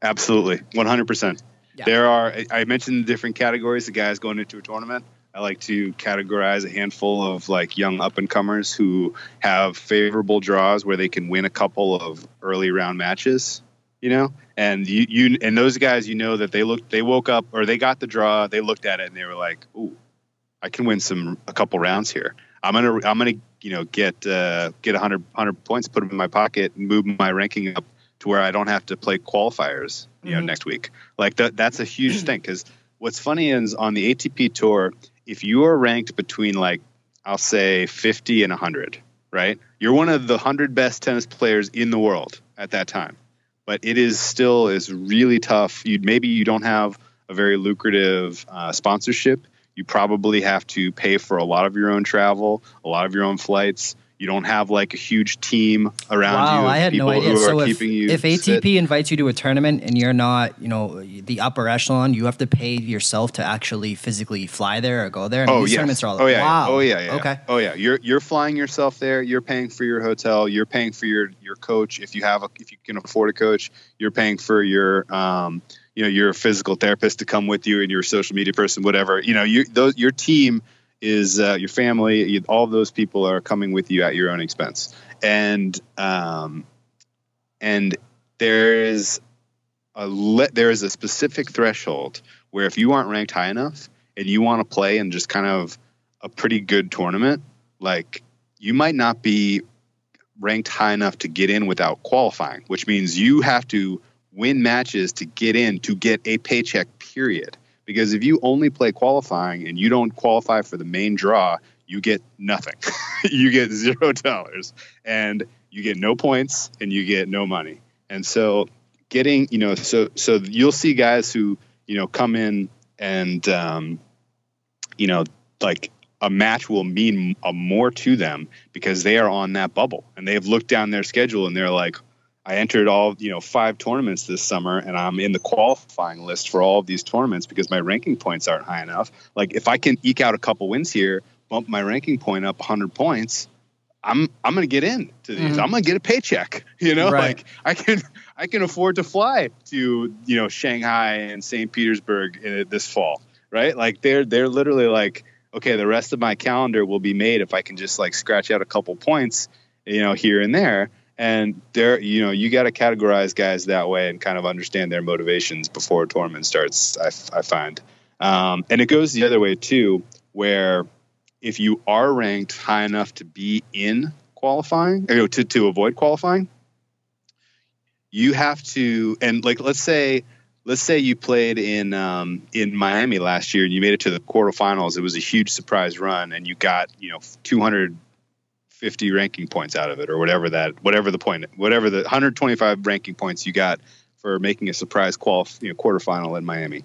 Absolutely. 100%. Yeah. There are, I mentioned the different categories of guys going into a tournament. I like to categorize a handful of like young up and comers who have favorable draws where they can win a couple of early round matches, you know? And you, you and those guys, you know that they looked, they woke up or they got the draw, they looked at it and they were like, "Ooh, I can win some a couple rounds here. I'm gonna, I'm gonna, you know, get uh, get 100, 100 points, put them in my pocket, and move my ranking up to where I don't have to play qualifiers, you know, mm-hmm. next week. Like that, that's a huge thing. Because what's funny is on the ATP tour, if you are ranked between like I'll say 50 and 100, right? You're one of the 100 best tennis players in the world at that time. But it is still is really tough. You maybe you don't have a very lucrative uh, sponsorship. You probably have to pay for a lot of your own travel, a lot of your own flights you don't have like a huge team around wow, you. I had no idea. So if, if ATP sit. invites you to a tournament and you're not, you know, the upper echelon, you have to pay yourself to actually physically fly there or go there. Mean, oh, these yes. tournaments are all oh, yeah. wow. Oh yeah, yeah. Okay. Oh yeah. You're you're flying yourself there. You're paying for your hotel. You're paying for your your coach if you have a if you can afford a coach. You're paying for your um you know your physical therapist to come with you and your social media person, whatever. You know, you those your team is uh, your family. You, all those people are coming with you at your own expense, and um, and there is a le- there is a specific threshold where if you aren't ranked high enough and you want to play in just kind of a pretty good tournament, like you might not be ranked high enough to get in without qualifying, which means you have to win matches to get in to get a paycheck. Period. Because if you only play qualifying and you don't qualify for the main draw, you get nothing. you get zero dollars and you get no points and you get no money. And so getting, you know, so so you'll see guys who, you know, come in and um, you know, like a match will mean a more to them because they are on that bubble and they've looked down their schedule and they're like, I entered all you know five tournaments this summer, and I'm in the qualifying list for all of these tournaments because my ranking points aren't high enough. Like if I can eke out a couple wins here, bump my ranking point up 100 points, I'm I'm gonna get in to these. Mm-hmm. I'm gonna get a paycheck. You know, right. like I can I can afford to fly to you know Shanghai and St. Petersburg in, this fall, right? Like they're they're literally like, okay, the rest of my calendar will be made if I can just like scratch out a couple points, you know, here and there and there you know you got to categorize guys that way and kind of understand their motivations before a tournament starts i, I find um, and it goes the other way too where if you are ranked high enough to be in qualifying or to, to avoid qualifying you have to and like let's say let's say you played in um, in Miami last year and you made it to the quarterfinals. It was a huge surprise run, and you got you know 200 50 ranking points out of it or whatever that whatever the point whatever the 125 ranking points you got for making a surprise qualif- you know, quarterfinal in Miami.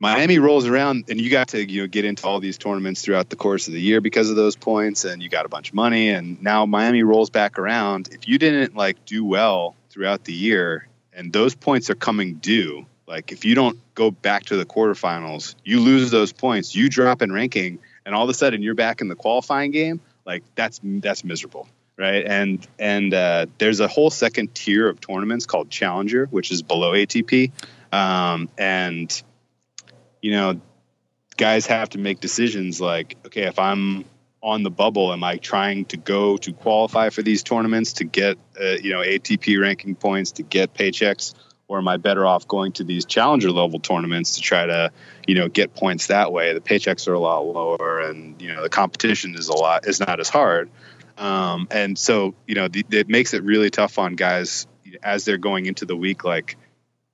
Miami rolls around and you got to you know get into all these tournaments throughout the course of the year because of those points and you got a bunch of money and now Miami rolls back around if you didn't like do well throughout the year and those points are coming due like if you don't go back to the quarterfinals you lose those points you drop in ranking and all of a sudden you're back in the qualifying game like that's that's miserable right? And and uh, there's a whole second tier of tournaments called challenger which is below atp um, and you know guys have to make decisions like okay if i'm on the bubble am i trying to go to qualify for these tournaments to get uh, you know atp ranking points to get paychecks or am I better off going to these challenger level tournaments to try to, you know, get points that way? The paychecks are a lot lower, and you know the competition is a lot is not as hard, um, and so you know the, it makes it really tough on guys as they're going into the week. Like,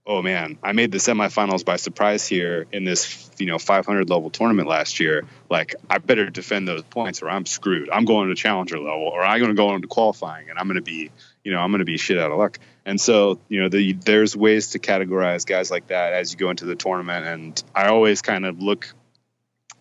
oh man, I made the semifinals by surprise here in this you know 500 level tournament last year. Like, I better defend those points, or I'm screwed. I'm going to challenger level, or I'm going to go into qualifying, and I'm going to be you know I'm going to be shit out of luck. And so, you know, the, there's ways to categorize guys like that as you go into the tournament. And I always kind of look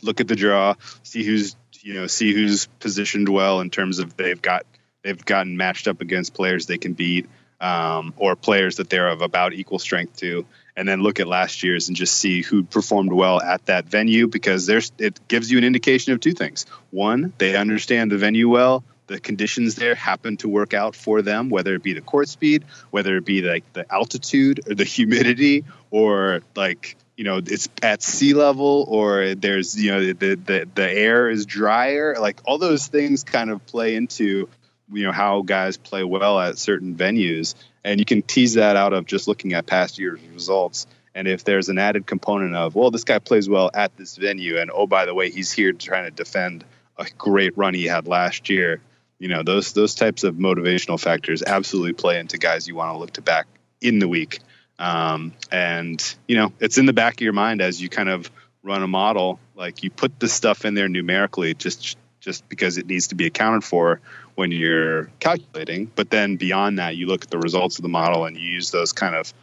look at the draw, see who's you know see who's positioned well in terms of they've got they've gotten matched up against players they can beat um, or players that they're of about equal strength to, and then look at last year's and just see who performed well at that venue because there's it gives you an indication of two things. One, they understand the venue well the conditions there happen to work out for them, whether it be the court speed, whether it be like the altitude or the humidity, or like you know it's at sea level, or there's you know the the the air is drier. Like all those things kind of play into you know how guys play well at certain venues, and you can tease that out of just looking at past year's results. And if there's an added component of, well, this guy plays well at this venue, and oh, by the way, he's here trying to defend a great run he had last year, you know those those types of motivational factors absolutely play into guys you want to look to back in the week. Um, and you know it's in the back of your mind as you kind of run a model like you put this stuff in there numerically just just because it needs to be accounted for when you're calculating. But then beyond that you look at the results of the model and you use those kind of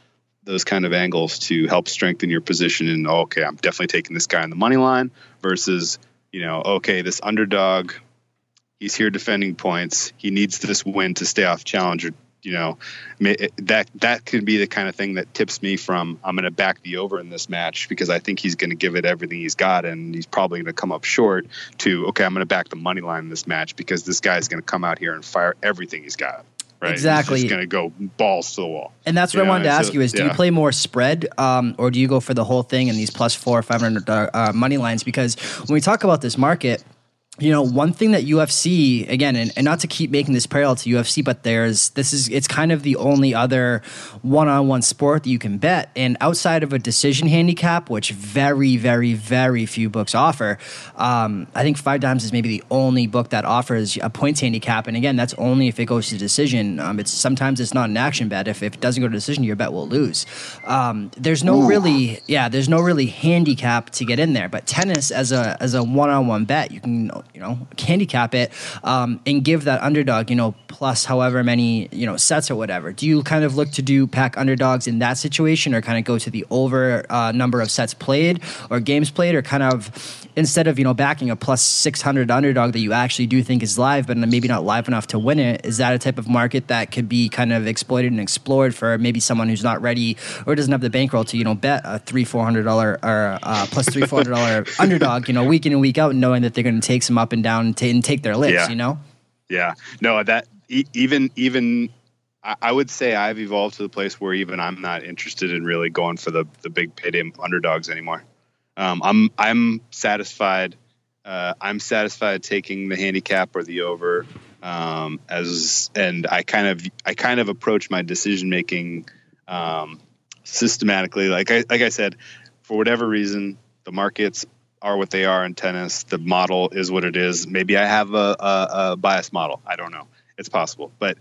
those kind of angles to help strengthen your position and okay i'm definitely taking this guy on the money line versus you know okay this underdog He's here defending points. He needs this win to stay off challenger. You know, that that could be the kind of thing that tips me from I'm going to back the over in this match because I think he's going to give it everything he's got and he's probably going to come up short. To okay, I'm going to back the money line in this match because this guy's going to come out here and fire everything he's got. Right? Exactly. He's going to go balls to the wall. And that's what I wanted to ask so, you: is do yeah. you play more spread, um, or do you go for the whole thing and these plus four or five hundred uh, money lines? Because when we talk about this market, you know, one thing that UFC again, and, and, not to keep making this parallel to UFC, but there's this is it's kind of the only other one-on-one sport that you can bet, and outside of a decision handicap, which very, very, very few books offer, um, I think Five Dimes is maybe the only book that offers a points handicap, and again, that's only if it goes to decision. Um, it's sometimes it's not an action bet. If, if it doesn't go to decision, your bet will lose. Um, there's no Ooh. really, yeah, there's no really handicap to get in there, but tennis as a as a one-on-one bet, you can you know, handicap it um, and give that underdog, you know, plus however many, you know, sets or whatever. Do you kind of look to do pack underdogs in that situation or kind of go to the over uh, number of sets played or games played or kind of instead of, you know, backing a plus 600 underdog that you actually do think is live, but maybe not live enough to win it, is that a type of market that could be kind of exploited and explored for maybe someone who's not ready or doesn't have the bankroll to, you know, bet a three, $400 or uh, plus three, $400 underdog, you know, week in and week out, knowing that they're going to take some up and down and, t- and take their licks, Yeah. you know? Yeah, no, that e- even even I, I would say I've evolved to the place where even I'm not interested in really going for the the big payday underdogs anymore. Um, I'm I'm satisfied. Uh, I'm satisfied taking the handicap or the over um, as, and I kind of I kind of approach my decision making um, systematically. Like I like I said, for whatever reason, the markets are what they are in tennis. The model is what it is. Maybe I have a, a, a biased model. I don't know. It's possible, but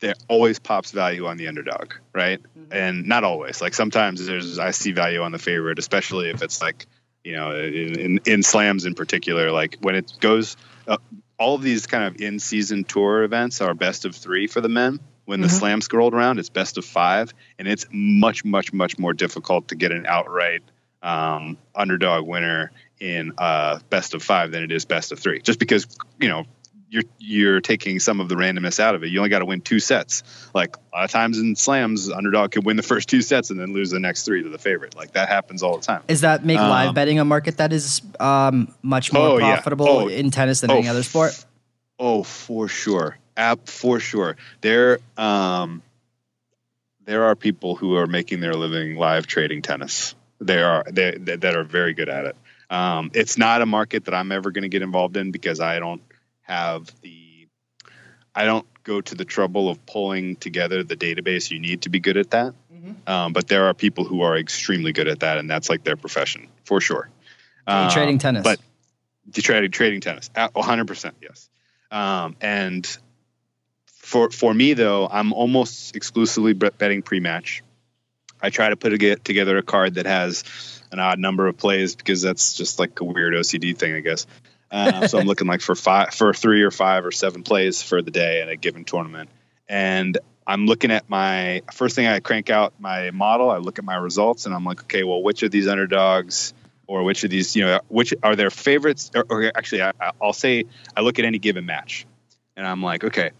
there always pops value on the underdog, right? And not always. Like sometimes there's I see value on the favorite, especially if it's like you know in in, in slams in particular. Like when it goes, uh, all of these kind of in season tour events are best of three for the men. When the Mhm. slam scrolled around, it's best of five, and it's much, much, much more difficult to get an outright um, underdog winner in uh, best of five than it is best of three. Just because you know you're you're taking some of the randomness out of it. You only got to win two sets. Like a lot of times in slams, underdog could win the first two sets and then lose the next three to the favorite. Like that happens all the time. Is that make live Um, betting a market that is um, much more Oh, yeah. profitable Oh. in tennis than Oh, any other sport? Oh, for sure. App for sure. There um there are people who are making their living live trading tennis. There are they, they that are very good at it. Um, it's not a market that I'm ever going to get involved in because I don't have the I don't go to the trouble of pulling together the database you need to be good at that. Um, but there are people who are extremely good at that, and that's like their profession for sure. Um, trading tennis. but the trading trading tennis, one hundred percent, yes. Um, and for for me though, I'm almost exclusively betting pre-match. I try to put a, get together a card that has an odd number of plays because that's just like a weird OCD thing, I guess. Um, so I'm looking like for five, for three or five or seven plays for the day in a given tournament, and I'm looking at my first thing. I crank out my model. I look at my results, and I'm like, okay, well, which of these underdogs or which of these, you know, which are their favorites? Or, or actually, I, I'll say I look at any given match, and I'm like, okay,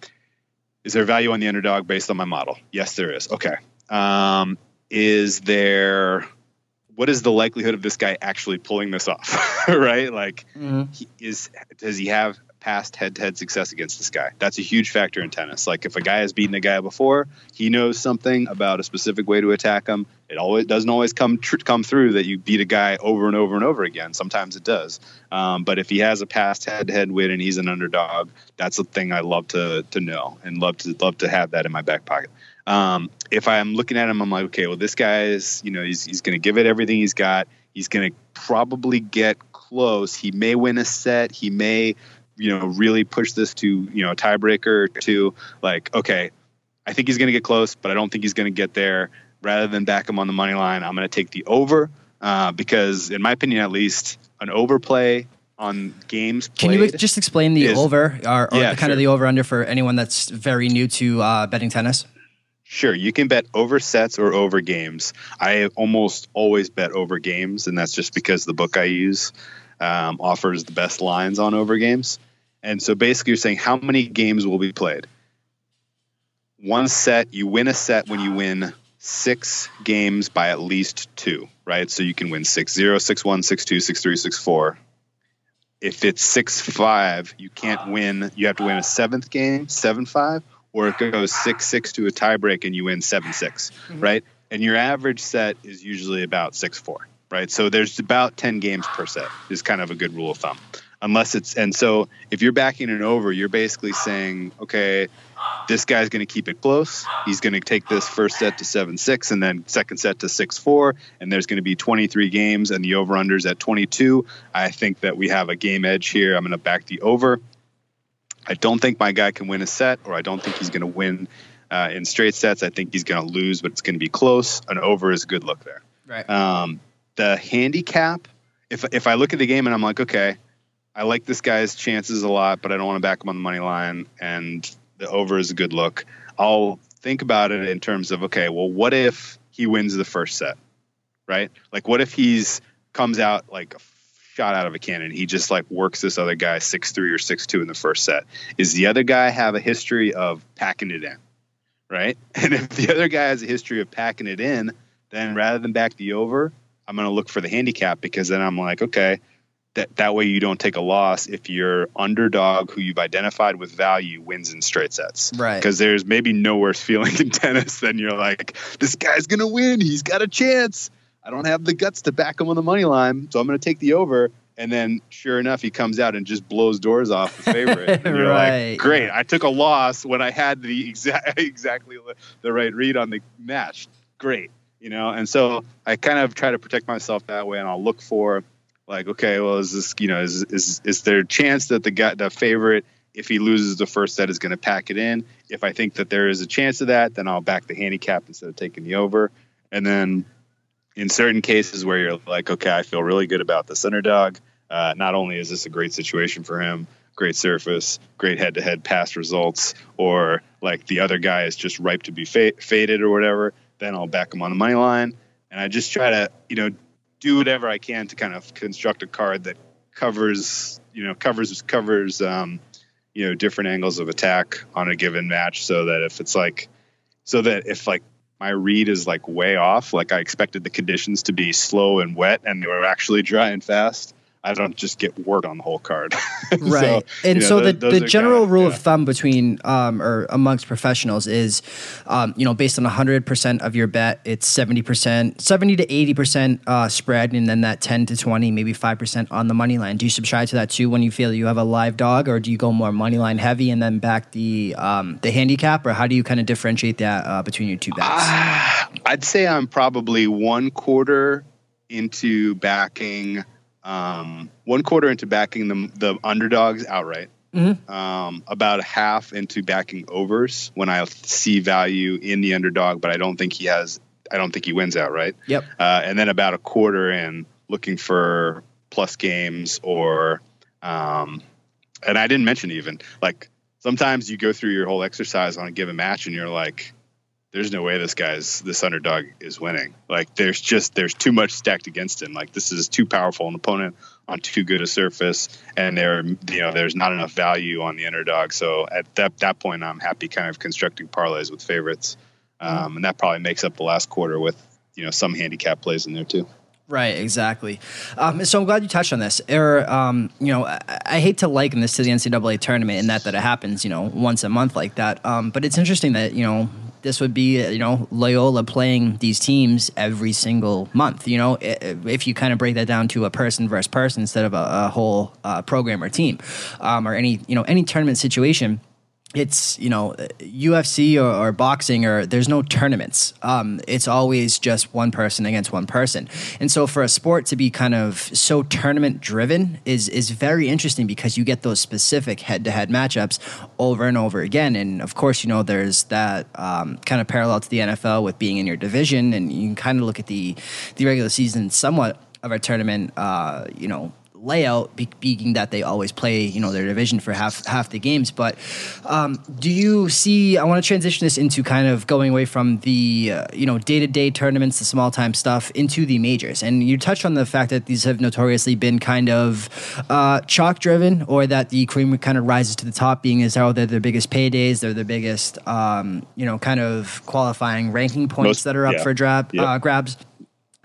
is there value on the underdog based on my model? Yes, there is. Okay. Um, is there? What is the likelihood of this guy actually pulling this off? right? Like, Mhm. he is does he have past head-to-head success against this guy that's a huge factor in tennis like if a guy has beaten a guy before he knows something about a specific way to attack him it always doesn't always come tr- come through that you beat a guy over and over and over again sometimes it does um, but if he has a past head-to-head win and he's an underdog that's a thing i love to to know and love to love to have that in my back pocket um, if i'm looking at him i'm like okay well this guy is you know he's, he's going to give it everything he's got. He's going to probably get close. He may win a set. He may you know really push this to you know a tiebreaker or two. Like okay i think he's going to get close but i don't think he's going to get there. Rather than back him on the money line i'm going to take the over uh, because in my opinion at least an overplay on games Can you just explain the is- over or, or Yeah, the, kind of the over under for anyone that's very new to uh, betting tennis? Sure, you can bet over sets or over games. I almost always bet over games, and that's just because the book I use um, offers the best lines on over games. And so basically, you're saying how many games will be played? One set, you win a set when you win six games by at least two, right? So you can win 6 0, 6 1, 6 2, 6 3, 6 4. If it's 6 5, you can't win. You have to win a seventh game, 7 5, or it goes 6 6 to a tiebreak and you win 7 6, mm-hmm. right? And your average set is usually about 6 4, right? So there's about 10 games per set, is kind of a good rule of thumb. Unless it's, and so if you're backing it over, you're basically saying, okay, this guy's going to keep it close. He's going to take this first set to 7 6 and then second set to 6 4. And there's going to be 23 games and the over unders at 22. I think that we have a game edge here. I'm going to back the over. I don't think my guy can win a set, or I don't think he's going to win uh, in straight sets. I think he's going to lose, but it's going to be close. An over is a good look there. Right. Um, the handicap, if if I look at the game and I'm like, okay, I like this guy's chances a lot, but I don't want to back him on the money line, and the over is a good look. I'll think about it in terms of okay, well, what if he wins the first set, right? Like, what if he's comes out like a shot out of a cannon? He just like works this other guy six three or six two in the first set. Is the other guy have a history of packing it in, right? And if the other guy has a history of packing it in, then rather than back the over, I'm going to look for the handicap because then I'm like, okay, that that way you don't take a loss if your underdog who you've identified with value wins in straight sets. Right. Because there's maybe no worse feeling in tennis than you're like, this guy's gonna win. He's got a chance. I don't have the guts to back him on the money line, so I'm gonna take the over. And then, sure enough, he comes out and just blows doors off the favorite. And you're Right. like, great! I took a loss when I had the exact exactly the right read on the match. Great, you know. And so I kind of try to protect myself that way, and I'll look for like, okay, well, is this, you know, is is is there a chance that the guy, the favorite, if he loses the first set, is going to pack it in? If I think that there is a chance of that, then I'll back the handicap instead of taking the over. And then in certain cases where you're like, okay, I feel really good about this underdog. Uh, not only is this a great situation for him, great surface, great head-to-head past results, or like the other guy is just ripe to be fa- faded or whatever, then I'll back him on the money line. And I just try to, you know, do whatever I can to kind of construct a card that covers, you know, covers covers, um, you know, different angles of attack on a given match, so that if it's like, so that if like my read is like way off, like I expected the conditions to be slow and wet, and they were actually dry and fast. I don't just get word on the whole card. right So, and you know, so the, the general kinda- rule yeah. of thumb between um, or amongst professionals is um, you know based on 100% of your bet it's 70% 70 to 80% uh, spread and then that 10 to 20 maybe 5% on the money line do you subscribe to that too when you feel you have a live dog or do you go more money line heavy and then back the um, the handicap or how do you kind of differentiate that uh, between your two bets Ah, I'd say I'm probably one quarter into backing, um, one quarter into backing the the underdogs outright. Mhm. Um, about half into backing overs when I see value in the underdog, but I don't think he has. I don't think he wins outright. yep Uh, and then about a quarter in looking for plus games or um, and I didn't mention even like sometimes you go through your whole exercise on a given match and you're like there's no way this guy's this underdog is winning like there's just there's too much stacked against him like this is too powerful an opponent on too good a surface and there you know there's not enough value on the underdog so at that that point I'm happy kind of constructing parlays with favorites um, and that probably makes up the last quarter with you know some handicap plays in there too Right, exactly. Um, so I'm glad you touched on this. Or, um, you know, I, I hate to liken this to the NCAA tournament in that that it happens, you know, once a month like that. Um, but it's interesting that you know this would be you know Loyola playing these teams every single month. You know, if you kind of break that down to a person versus person instead of a, a whole uh, program or team, um, or any you know any tournament situation it's you know UFC or, or boxing or there's no tournaments. Um, it's always just one person against one person, and so for a sport to be kind of so tournament driven is is very interesting because you get those specific head to head matchups over and over again. And of course, you know there's that um, kind of parallel to the NFL with being in your division, and you can kind of look at the the regular season somewhat of a tournament. Uh, you know layout be- being that they always play you know their division for half half the games but um, do you see i want to transition this into kind of going away from the uh, you know day-to-day tournaments the small time stuff into the majors and you touched on the fact that these have notoriously been kind of uh, chalk driven or that the cream kind of rises to the top being as how they're their biggest paydays they're the biggest um, you know kind of qualifying ranking points Most- that are up yeah. for drab, Yep. uh, grabs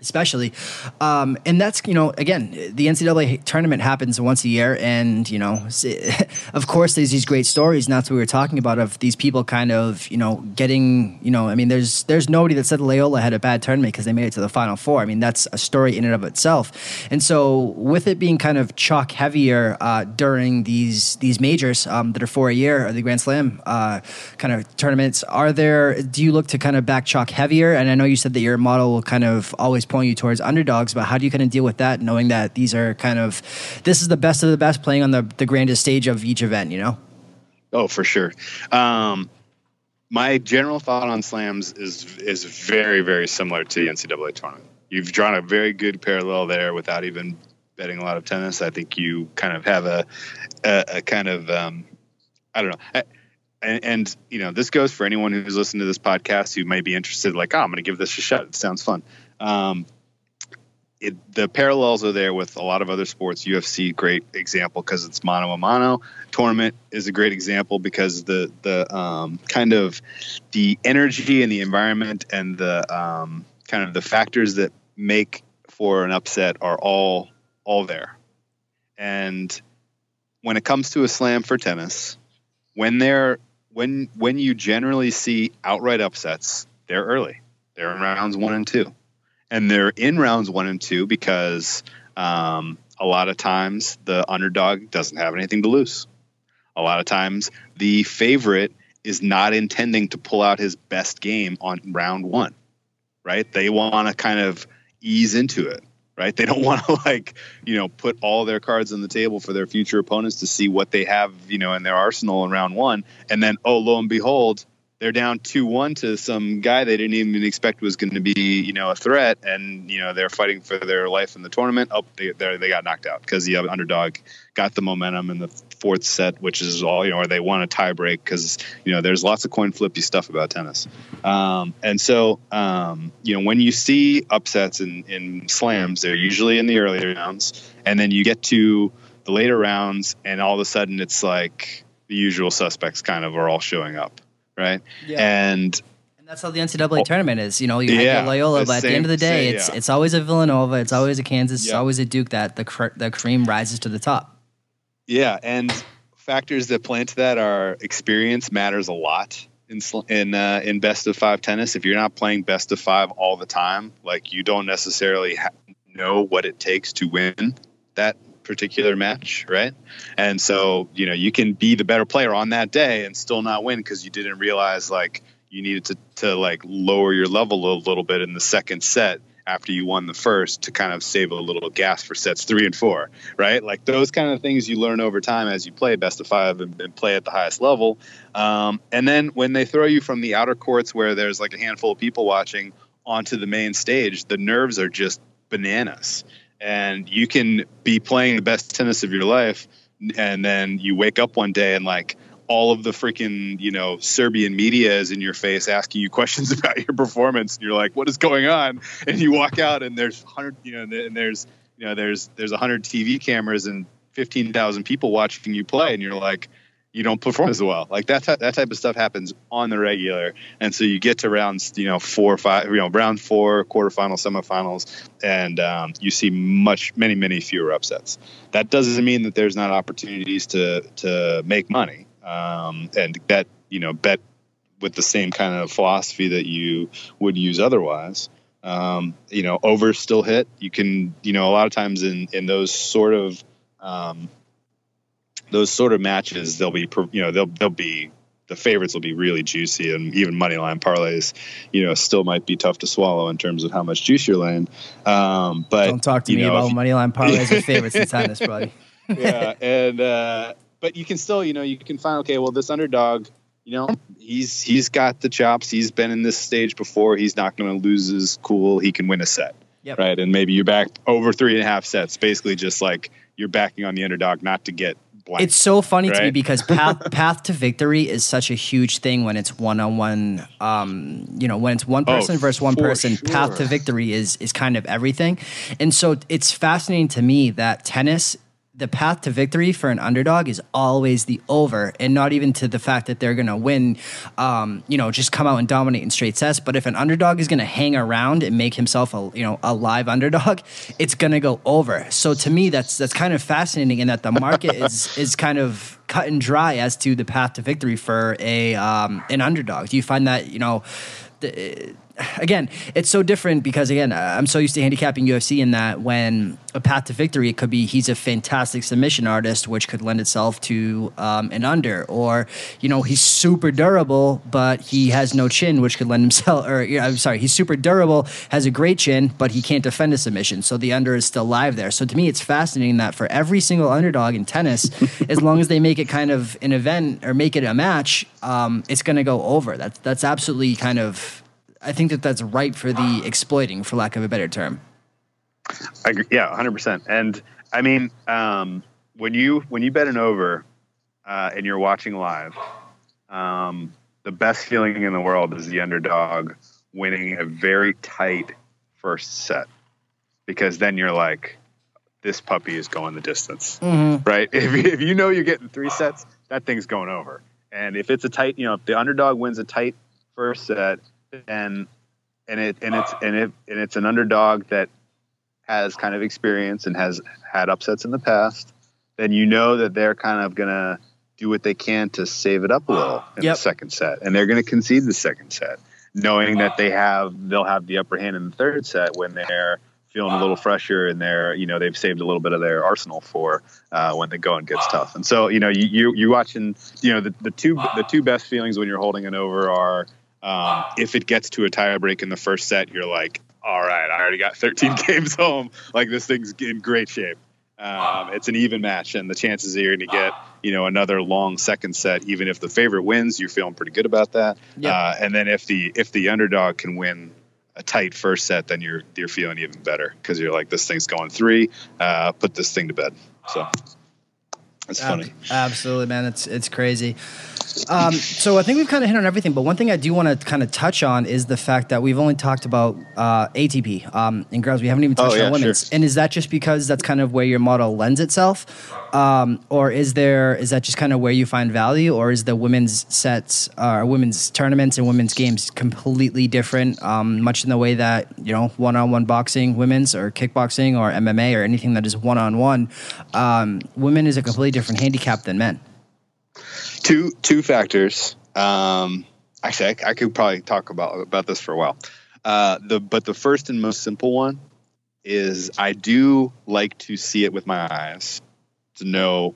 especially. Um, and that's, you know, again, the NCAA tournament happens once a year. And, you know, of course, there's these great stories. And that's what we were talking about of these people kind of, you know, getting, you know, I mean, there's there's nobody that said Loyola had a bad tournament because they made it to the Final Four. I mean, that's a story in and of itself. And so with it being kind of chalk heavier uh, during these these majors um, that are for a year or the Grand Slam uh, kind of tournaments, are there, do you look to kind of back chalk heavier? And I know you said that your model will kind of always point you towards underdogs, but how do you kind of deal with that, knowing that these are kind of this is the best of the best playing on the the grandest stage of each event, you know? Oh, for sure. Um, my general thought on slams is is very very similar to the NCAA tournament. You've drawn a very good parallel there without even betting a lot of tennis. I think you kind of have a a, a kind of um, I don't know. and, and, you know this goes for anyone who's listening to this podcast who may be interested like oh i'm going to give this a shot it sounds fun um, it, the parallels are there with a lot of other sports. Ufc great example because it's mano a mano. Tournament is a great example because the the um, kind of the energy and the environment and the um, kind of the factors that make for an upset are all all there. And when it comes to a slam for tennis when they're when when you generally see outright upsets, they're early. They're in rounds one and two, and they're in rounds one and two because um, a lot of times the underdog doesn't have anything to lose. A lot of times the favorite is not intending to pull out his best game on round one, right? They want to kind of ease into it right? They don't want to like, you know, put all their cards on the table for their future opponents to see what they have, you know, in their arsenal in round one. And then, oh, lo and behold, they're down two one to some guy they didn't even expect was going to be you know a threat, and you know they're fighting for their life in the tournament. Oh, they they got knocked out because the underdog got the momentum in the fourth set, which is all you know, or they won a tiebreak because you know there's lots of coin flippy stuff about tennis, um, and so um, you know when you see upsets in in slams, they're usually in the earlier rounds, and then you get to the later rounds, and all of a sudden it's like the usual suspects kind of are all showing up right? Yeah. And and that's how the NCAA oh, tournament is. You know, you yeah, have Loyola, but at the end of the day, same, it's yeah. it's always a Villanova, it's always a Kansas, it's always a Duke that the cr- the cream rises to the top. Yeah, and factors that play into that are experience matters a lot in in uh, in best of five tennis. If you're not playing best of five all the time, like you don't necessarily ha- know what it takes to win that particular match, right? And so, you know, you can be the better player on that day and still not win because you didn't realize like you needed to to like lower your level a little bit in the second set after you won the first to kind of save a little gas for sets three and four, right? Like those kind of things you learn over time as you play best of five and, and play at the highest level. Um, and then when they throw you from the outer courts where there's like a handful of people watching onto the main stage, the nerves are just bananas and you can be playing the best tennis of your life and then you wake up one day and like all of the freaking you know serbian media is in your face asking you questions about your performance and you're like what is going on? And you walk out and there's 100 you know and there's you know there's there's 100 tv cameras and 15,000 people watching you play and you're like you don't perform as well. Like that that type of stuff happens on the regular, and so you get to rounds, you know, four five, you know, round four, quarterfinals, semifinals, and um, you see much, many, many fewer upsets. That doesn't mean that there's not opportunities to to make money um, and bet, you know, bet with the same kind of philosophy that you would use otherwise. Um, you know, over still hit. You can, you know, a lot of times in in those sort of um, those sort of matches, they'll be you know they'll they'll be the favorites will be really juicy, and even money line parlays, you know, still might be tough to swallow in terms of how much juice you're laying. Um, but don't talk to me know, about money line parlays or favorites in tennis, buddy. yeah, and uh, but you can still, you know, you can find okay, well, this underdog, you know, he's he's got the chops. He's been in this stage before. He's not going to lose his cool. He can win a set. Yep. Right. And maybe you're back over three and a half sets, basically just like you're backing on the underdog not to get It's so funny right? to me because path path to victory is such a huge thing when it's one on one. Um, you know, when it's one person oh, versus one person, sure. path to victory is is kind of everything. And so it's fascinating to me that tennis the path to victory for an underdog is always the over and not even to the fact that they're going to win um, you know just come out and dominate in straight sets. But if an underdog is going to hang around and make himself a you know a live underdog it's going to go over. So to me that's that's kind of fascinating in that the market is is kind of cut and dry as to the path to victory for a um, an underdog. Do you find that you know the, again, it's so different because again, I'm so used to handicapping UFC in that when a path to victory, it could be he's a fantastic submission artist, which could lend itself to um, an under, or you know he's super durable, but he has no chin, which could lend himself. Or you know, I'm sorry, he's super durable, has a great chin, but he can't defend a submission, so the under is still live there. So to me, it's fascinating that for every single underdog in tennis, as long as they make it kind of an event or make it a match, um, it's going to go over. That's that's absolutely kind of I think that that's ripe for the exploiting, for lack of a better term. I agree. Yeah, hundred percent. And I mean, um, when you when you bet an over uh, and you're watching live, um, the best feeling in the world is the underdog winning a very tight first set because then you're like, this puppy is going the distance, Mhm. right? If, if you know you're getting three sets, that thing's going over. And if it's a tight, you know, if the underdog wins a tight first set, then and it and it's and it and it's an underdog that has kind of experience and has had upsets in the past, then you know that they're kind of gonna do what they can to save it up a little in Yep. the second set, and they're gonna concede the second set, knowing that they have they'll have the upper hand in the third set when they're feeling a little fresher and they're you know they've saved a little bit of their arsenal for uh, when the going gets tough. And so you know you you you watching you know the, the two the two best feelings when you're holding an over are um, if it gets to a tiebreak in the first set, you're like, all right, I already got 13 games home. Like this thing's in great shape. Um, it's an even match, and the chances are you're going to get you know another long second set. Even if the favorite wins, you're feeling pretty good about that. Yep. Uh, and then if the if the underdog can win a tight first set, then you're you're feeling even better because you're like this thing's going three. Uh, put this thing to bed. So it's funny. Ab- absolutely, man. It's it's crazy. Um, so I think we've kind of hit on everything, but one thing I do want to kind of touch on is the fact that we've only talked about uh, ATP um, in girls. We haven't even touched Oh, yeah, on women's. sure. And is that just because that's kind of where your model lends itself, um, or is there is that just kind of where you find value, or is the women's sets, uh, women's tournaments and women's games completely different? Um, much in the way that you know one-on-one boxing, women's or kickboxing or MMA or anything that is one-on-one, um, women is a completely different handicap than men. two two factors. Um, actually, I, I could probably talk about about this for a while. Uh, the but the first and most simple one is I do like to see it with my eyes to know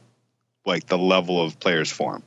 like the level of players form.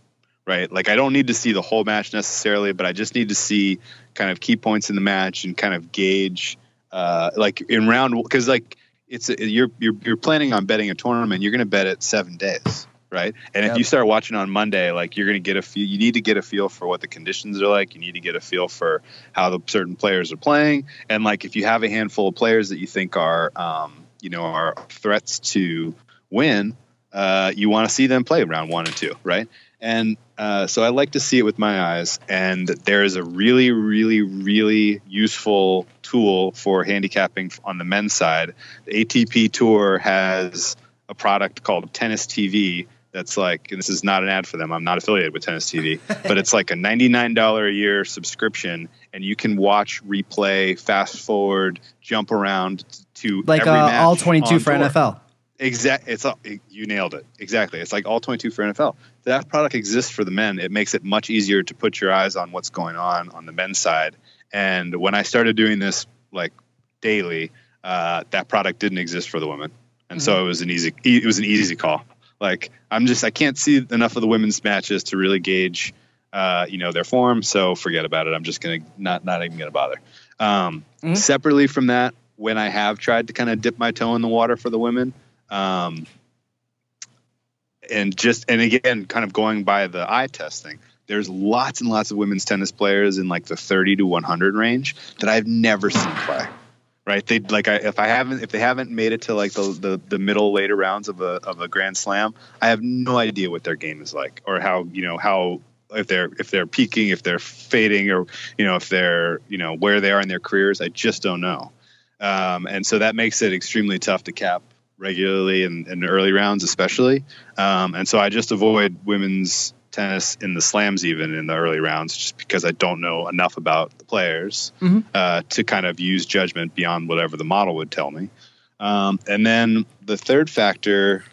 Right, like I don't need to see the whole match necessarily, but I just need to see kind of key points in the match and kind of gauge, uh, like in round because like it's you're you're you're planning on betting a tournament, you're going to bet it seven days, right? And Yep. if you start watching on Monday, like you're going to get a feel. You need to get a feel for what the conditions are like. You need to get a feel for how the certain players are playing, and like if you have a handful of players that you think are, um, you know, are threats to win, uh, you want to see them play round one and two, right? And uh, so I like to see it with my eyes. And there is a really, really, really useful tool for handicapping on the men's side. The ATP Tour has a product called Tennis TV. That's like, and this is not an ad for them. I'm not affiliated with Tennis TV, but it's like a $99 a year subscription, and you can watch, replay, fast forward, jump around to like every uh, all 22 on for tour. NFL. Exact. It's all, you nailed it. Exactly. It's like all 22 for NFL. That product exists for the men. It makes it much easier to put your eyes on what's going on on the men's side. And when I started doing this like daily, uh, that product didn't exist for the women, and so it was an easy. It was an easy call. Like I'm just I can't see enough of the women's matches to really gauge, uh, you know, their form. So forget about it. I'm just gonna not not even gonna bother. Um, Mhm. Separately from that, when I have tried to kind of dip my toe in the water for the women, um, and just and again, kind of going by the eye testing, there's lots and lots of women's tennis players in like the 30 to 100 range that I've never seen play. Right? They like I, if I haven't if they haven't made it to like the, the the middle later rounds of a of a Grand Slam, I have no idea what their game is like or how you know how if they're if they're peaking, if they're fading, or you know if they're you know where they are in their careers. I just don't know, um, and so that makes it extremely tough to cap regularly in, in early rounds, especially. Um, and so I just avoid women's tennis in the slams, even in the early rounds, just because I don't know enough about the players Mhm. uh, to kind of use judgment beyond whatever the model would tell me. Um, and then the third factor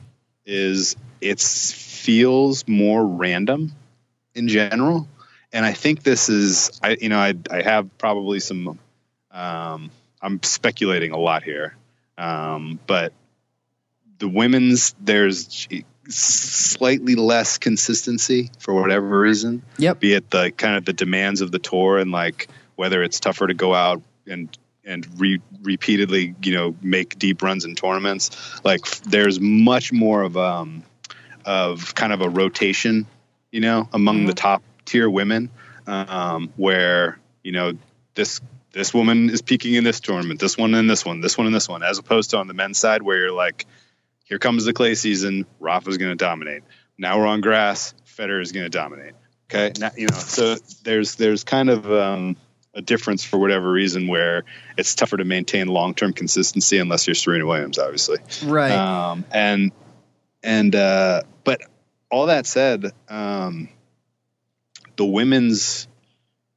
is it feels more random in general. And I think this is, I you know, I I have probably some, um, I'm speculating a lot here, um, but the women's there's slightly less consistency for whatever reason. Yep. Be it the kind of the demands of the tour and like whether it's tougher to go out and and re- repeatedly you know make deep runs in tournaments. Like there's much more of um of kind of a rotation, you know, among the top tier women, um, where you know this this woman is peaking in this tournament, this one in this one, this one in this one, as opposed to on the men's side where you're like here comes the clay season. Rafa's going to dominate. Now we're on grass. Federer is going to dominate. Okay, now, you know, so there's there's kind of um, a difference for whatever reason where it's tougher to maintain long term consistency unless you're Serena Williams, obviously. Right. Um, and and uh, but all that said, um, the women's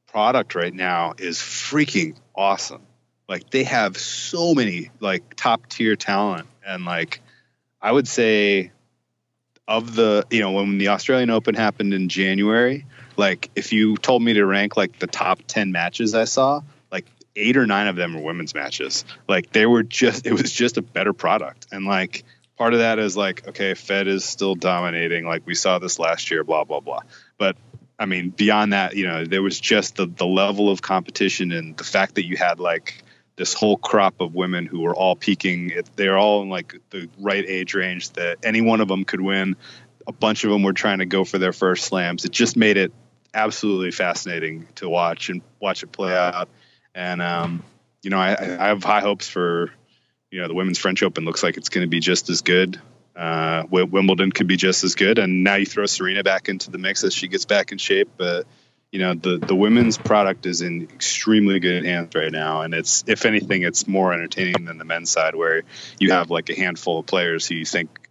product right now is freaking awesome. Like they have so many like top tier talent, and like I would say of the you know when the Australian Open happened in January, like if you told me to rank like the top 10 matches I saw, like 8 or 9 of them were women's matches. Like they were just it was just a better product. And like part of that is like okay, Fed is still dominating like we saw this last year blah blah blah. But I mean, beyond that, you know, there was just the the level of competition and the fact that you had like this whole crop of women who were all peaking. They're all in like the right age range that any one of them could win. A bunch of them were trying to go for their first slams. It just made it absolutely fascinating to watch and watch it play out. And um, you know, I, I, have high hopes for you know the women's French Open. Looks like it's going to be just as good. Uh, Wimbledon could be just as good, and now you throw Serena back into the mix as she gets back in shape. But you know the the women's product is in extremely good hands right now. And it's if anything it's more entertaining than the men's side where you have like a handful of players who you think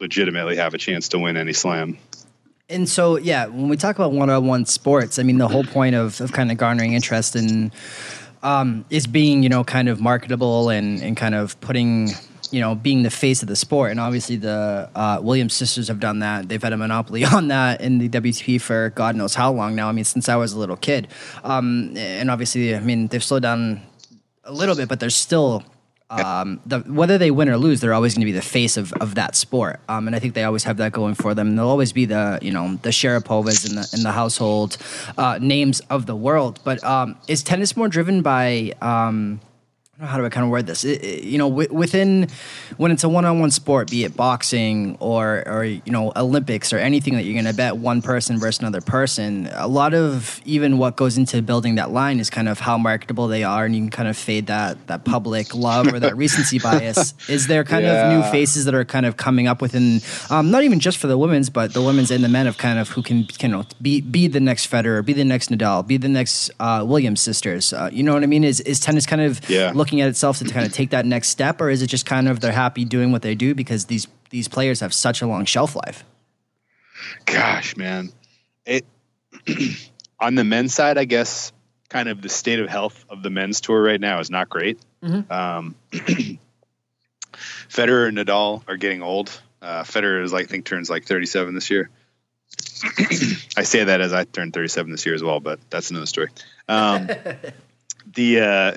legitimately have a chance to win any slam. And so yeah when we talk about one-on-one sports i mean the whole point of, of kind of garnering interest in um, is being you know kind of marketable and and kind of putting you know, being the face of the sport. And obviously, the uh, Williams sisters have done that. They've had a monopoly on that in the WTP for God knows how long now. I mean, since I was a little kid. Um, and obviously, I mean, they've slowed down a little bit, but there's still. Um, the, whether they win or lose, they're always going to be the face of, of that sport, um, and I think they always have that going for them. They'll always be the you know the Sharapovas in the in the household uh, names of the world. But um, is tennis more driven by um, how do I kind of word this? It, it, you know, w- within when it's a one-on-one sport, be it boxing or or you know Olympics or anything that you're going to bet one person versus another person, a lot of even what goes into building that line is kind of how marketable they are, and you can kind of fade that that public love or that recency bias. Is there kind yeah. of new faces that are kind of coming up within, um, not even just for the women's, but the women's and the men of kind of who can you know be be the next Federer, be the next Nadal, be the next uh, Williams sisters. Uh, you know what I mean? Is is tennis kind of yeah. looking looking at itself to kind of take that next step, or is it just kind of they're happy doing what they do because these these players have such a long shelf life? Gosh, man, it on the men's side, I guess, kind of the state of health of the men's tour right now is not great. Mm-hmm. Um, Federer and Nadal are getting old. Uh, Federer is, like, I think, turns like 37 this year. I say that as I turned 37 this year as well, but that's another story. Um, the uh,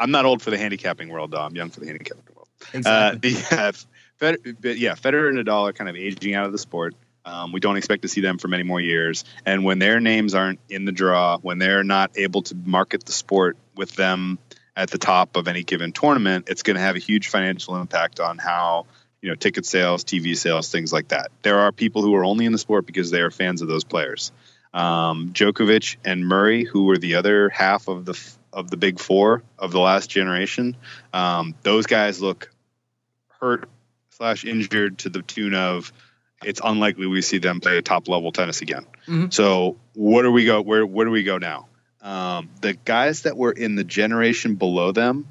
I'm not old for the handicapping world, though. I'm young for the handicapping world. Exactly. Uh, the, uh, Fed, but yeah, Federer and Nadal are kind of aging out of the sport. Um, we don't expect to see them for many more years. And when their names aren't in the draw, when they're not able to market the sport with them at the top of any given tournament, it's going to have a huge financial impact on how you know ticket sales, TV sales, things like that. There are people who are only in the sport because they are fans of those players. Um, Djokovic and Murray, who were the other half of the of the big four of the last generation. Um, those guys look hurt slash injured to the tune of it's unlikely we see them play top level tennis again. Mm-hmm. So what do we go? Where where do we go now? Um, the guys that were in the generation below them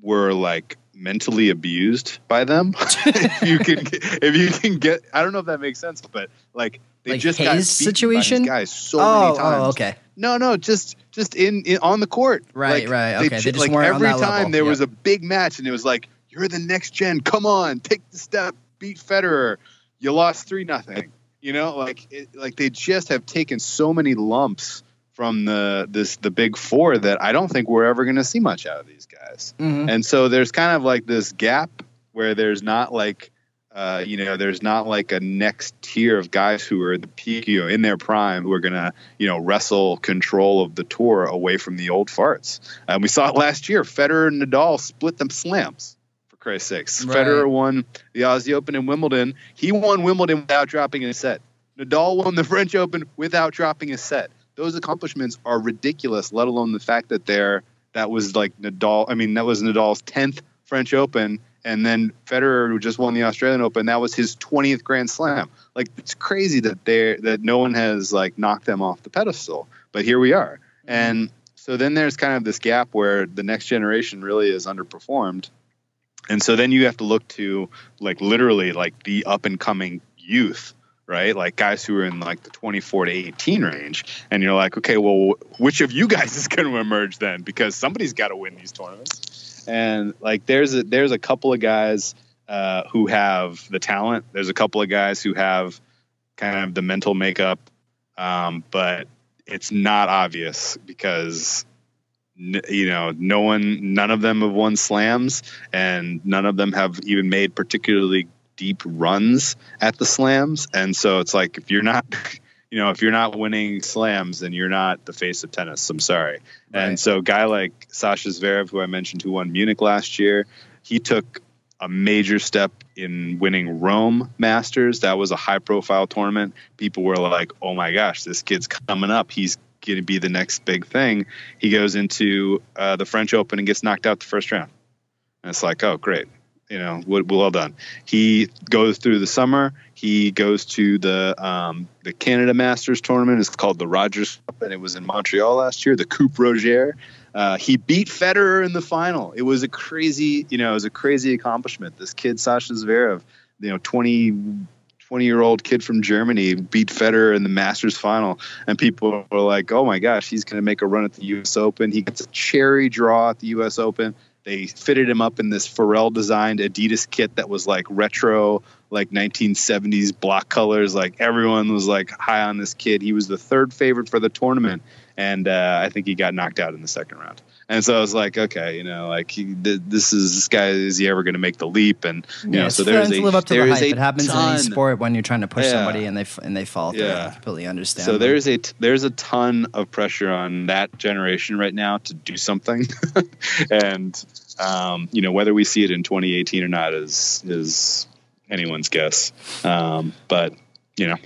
were like mentally abused by them. if you can, if you can get, I don't know if that makes sense, but like they like just got situation, guys, so oh, many times. Oh, okay. No, no, just just in, in on the court. Right, like, right. Okay. They, they just like every time level. there yep. was a big match, and it was like, "You're the next gen. Come on, take the step, beat Federer. You lost three nothing." You know, like it, like they just have taken so many lumps from the this the big four that I don't think we're ever going to see much out of these guys. Mm-hmm. And so there's kind of like this gap where there's not like uh, you know, there's not like a next tier of guys who are the peak, you know, in their prime, who are gonna, you know, wrestle control of the tour away from the old farts. And we saw it last year. Federer and Nadal split them slams. For Christ's sakes, right. Federer won the Aussie Open in Wimbledon. He won Wimbledon without dropping a set. Nadal won the French Open without dropping a set. Those accomplishments are ridiculous. Let alone the fact that they're that was like Nadal. I mean, that was Nadal's tenth French Open, And then Federer, who just won the Australian Open, that was his 20th Grand Slam. Like it's crazy that they that no one has like knocked them off the pedestal. But here we are. Mm-hmm. And so then there's kind of this gap where the next generation really is underperformed. And so then you have to look to like literally like the up and coming youth right? Like guys who are in like the 24 to 18 range. And you're like, okay, well, which of you guys is going to emerge then? Because somebody's got to win these tournaments. And like, there's a, there's a couple of guys uh, who have the talent. There's a couple of guys who have kind of the mental makeup, um, but it's not obvious because you know no one none of them have won slams and none of them have even made particularly deep runs at the slams. And so it's like if you're not you know, if you're not winning slams, then you're not the face of tennis. I'm sorry. Right. And so, a guy like Sasha Zverev, who I mentioned, who won Munich last year, he took a major step in winning Rome Masters. That was a high profile tournament. People were like, oh my gosh, this kid's coming up. He's going to be the next big thing. He goes into uh, the French Open and gets knocked out the first round. And it's like, oh, great you know, well done. He goes through the summer. He goes to the um, the Canada Masters tournament. It's called the Rogers Cup, and it was in Montreal last year. The Coupe Roger. Uh, he beat Federer in the final. It was a crazy, you know, it was a crazy accomplishment. This kid Sasha Zverev, you know, 20, 20 year old kid from Germany beat Federer in the Masters final, and people were like, "Oh my gosh, he's going to make a run at the U.S. Open." He gets a cherry draw at the U.S. Open. They fitted him up in this Pharrell designed Adidas kit that was like retro, like 1970s block colors. Like everyone was like high on this kid. He was the third favorite for the tournament, and uh, I think he got knocked out in the second round. And so I was like, okay, you know, like he, this is this guy is he ever going to make the leap? And you yeah, know, so there's a live up to the hype. It happens ton, in any sport when you're trying to push yeah. somebody and they and they fall. Yeah, I completely understand. So there's a there's a ton of pressure on that generation right now to do something, and um, you know whether we see it in 2018 or not is is anyone's guess. Um, but you know,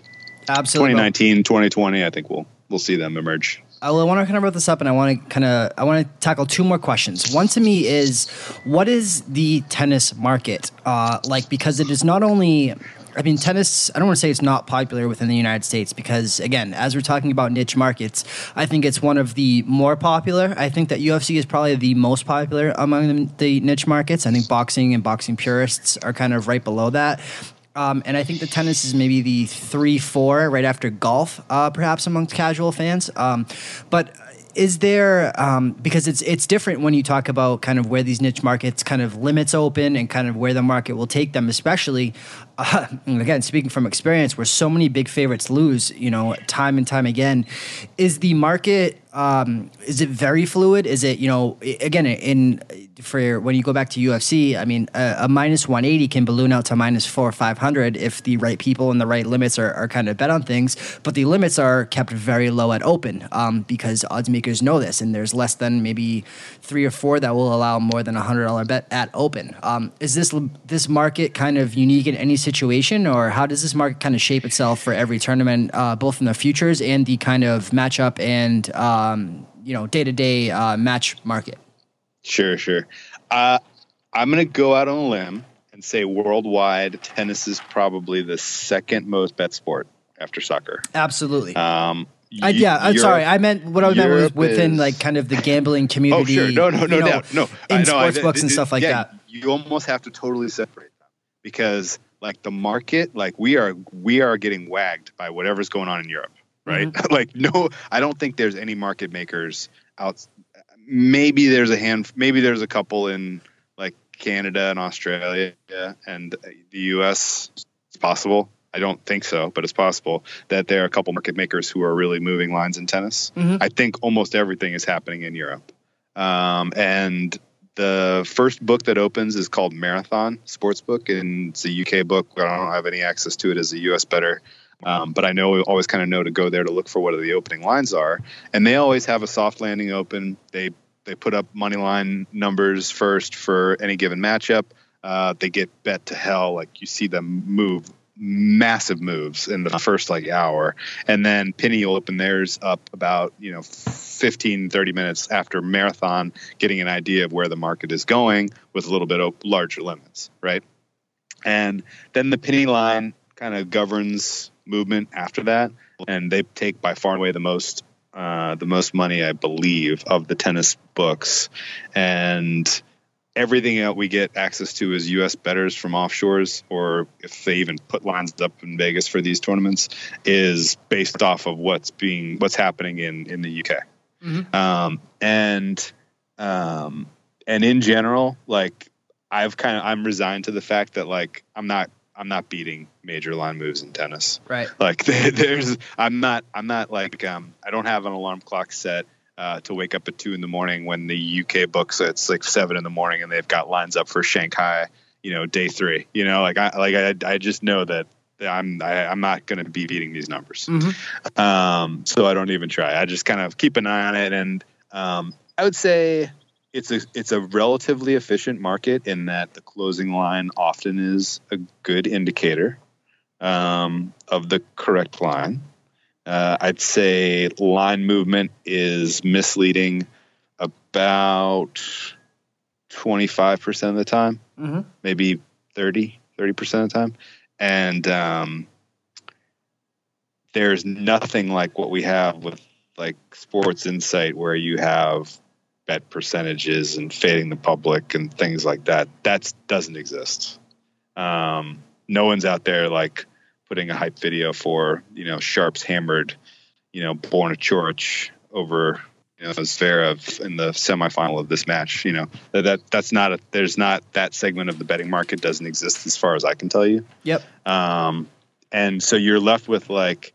absolutely 2019, 2020, I think we'll we'll see them emerge. I want to kind of wrap this up, and I want to kind of I want to tackle two more questions. One to me is, what is the tennis market uh, like? Because it is not only I mean, tennis, I don't want to say it's not popular within the United States because, again, as we're talking about niche markets, I think it's one of the more popular. I think that UFC is probably the most popular among the niche markets. I think boxing and boxing purists are kind of right below that. Um, and I think the tennis is maybe the three, four, right after golf, uh, perhaps amongst casual fans. Um, but is there um, because it's it's different when you talk about kind of where these niche markets kind of limits open and kind of where the market will take them, especially uh, again speaking from experience, where so many big favorites lose, you know, time and time again. Is the market um, is it very fluid? Is it you know again in for when you go back to UFC? I mean, a, a minus one eighty can balloon out to minus four or five hundred if the right people and the right limits are, are kind of bet on things. But the limits are kept very low at open um, because odds makers know this, and there's less than maybe three or four that will allow more than a hundred dollar bet at open. Um, is this this market kind of unique in any situation, or how does this market kind of shape itself for every tournament, uh, both in the futures and the kind of matchup and um, you know day to day match market? Sure, sure. Uh, I'm going to go out on a limb and say worldwide tennis is probably the second most bet sport after soccer. Absolutely. Um, I, yeah, I'm sorry. I meant what I meant was within is, like kind of the gambling community. oh, sure. No, no, no doubt. No, in sports books and stuff like that. You almost have to totally separate them because like the market, like we are, we are getting wagged by whatever's going on in Europe right? Mm-hmm. like no, I don't think there's any market makers out. Maybe there's a hand. Maybe there's a couple in like Canada and Australia and the U.S. It's possible. I don't think so, but it's possible that there are a couple market makers who are really moving lines in tennis. Mm-hmm. I think almost everything is happening in Europe. Um, and the first book that opens is called Marathon Sportsbook, and it's a UK book. I don't have any access to it as a US better. Um, but I know we always kind of know to go there to look for what the opening lines are, and they always have a soft landing open. They they put up money line numbers first for any given matchup. Uh, they get bet to hell. Like you see them move massive moves in the first like hour. And then Pinny will open theirs up about you know 15 30 minutes after marathon getting an idea of where the market is going with a little bit of larger limits right? And then the Pinny line kind of governs movement after that and they take by far and away the most uh, the most money i believe of the tennis books. And everything that we get access to is U.S. betters from offshores, or if they even put lines up in Vegas for these tournaments, is based off of what's being what's happening in in the UK. Mm-hmm. Um, and um, and in general, like I've kind of I'm resigned to the fact that like I'm not I'm not beating major line moves in tennis. Right. Like there's I'm not I'm not like um I don't have an alarm clock set uh, to wake up at two in the morning when the UK books it's like seven in the morning and they've got lines up for Shanghai, you know, day three. You know, like I like I, I just know that I'm I, am i am not going to be beating these numbers. Mm-hmm. Um, so I don't even try. I just kind of keep an eye on it, and um, I would say it's a it's a relatively efficient market in that the closing line often is a good indicator um, of the correct line. Uh, I'd say line movement is misleading about 25% of the time, mm-hmm. maybe 30, 30% of the time. And um, there's nothing like what we have with like Sports Insight, where you have bet percentages and fading the public and things like that. That doesn't exist. Um, no one's out there like putting a hype video for you know Sharps hammered, you know Borna Coric over you know Zverev in the semifinal of this match. You know that, that that's not a there's not that segment of the betting market doesn't exist as far as I can tell you. Yep. Um, and so you're left with like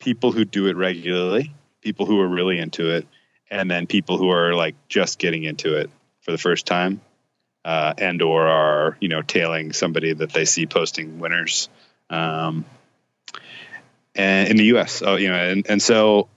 people who do it regularly, people who are really into it, and then people who are like just getting into it for the first time. Uh, and or are you know tailing somebody that they see posting winners um, and in the U.S. Oh, you know, and, and so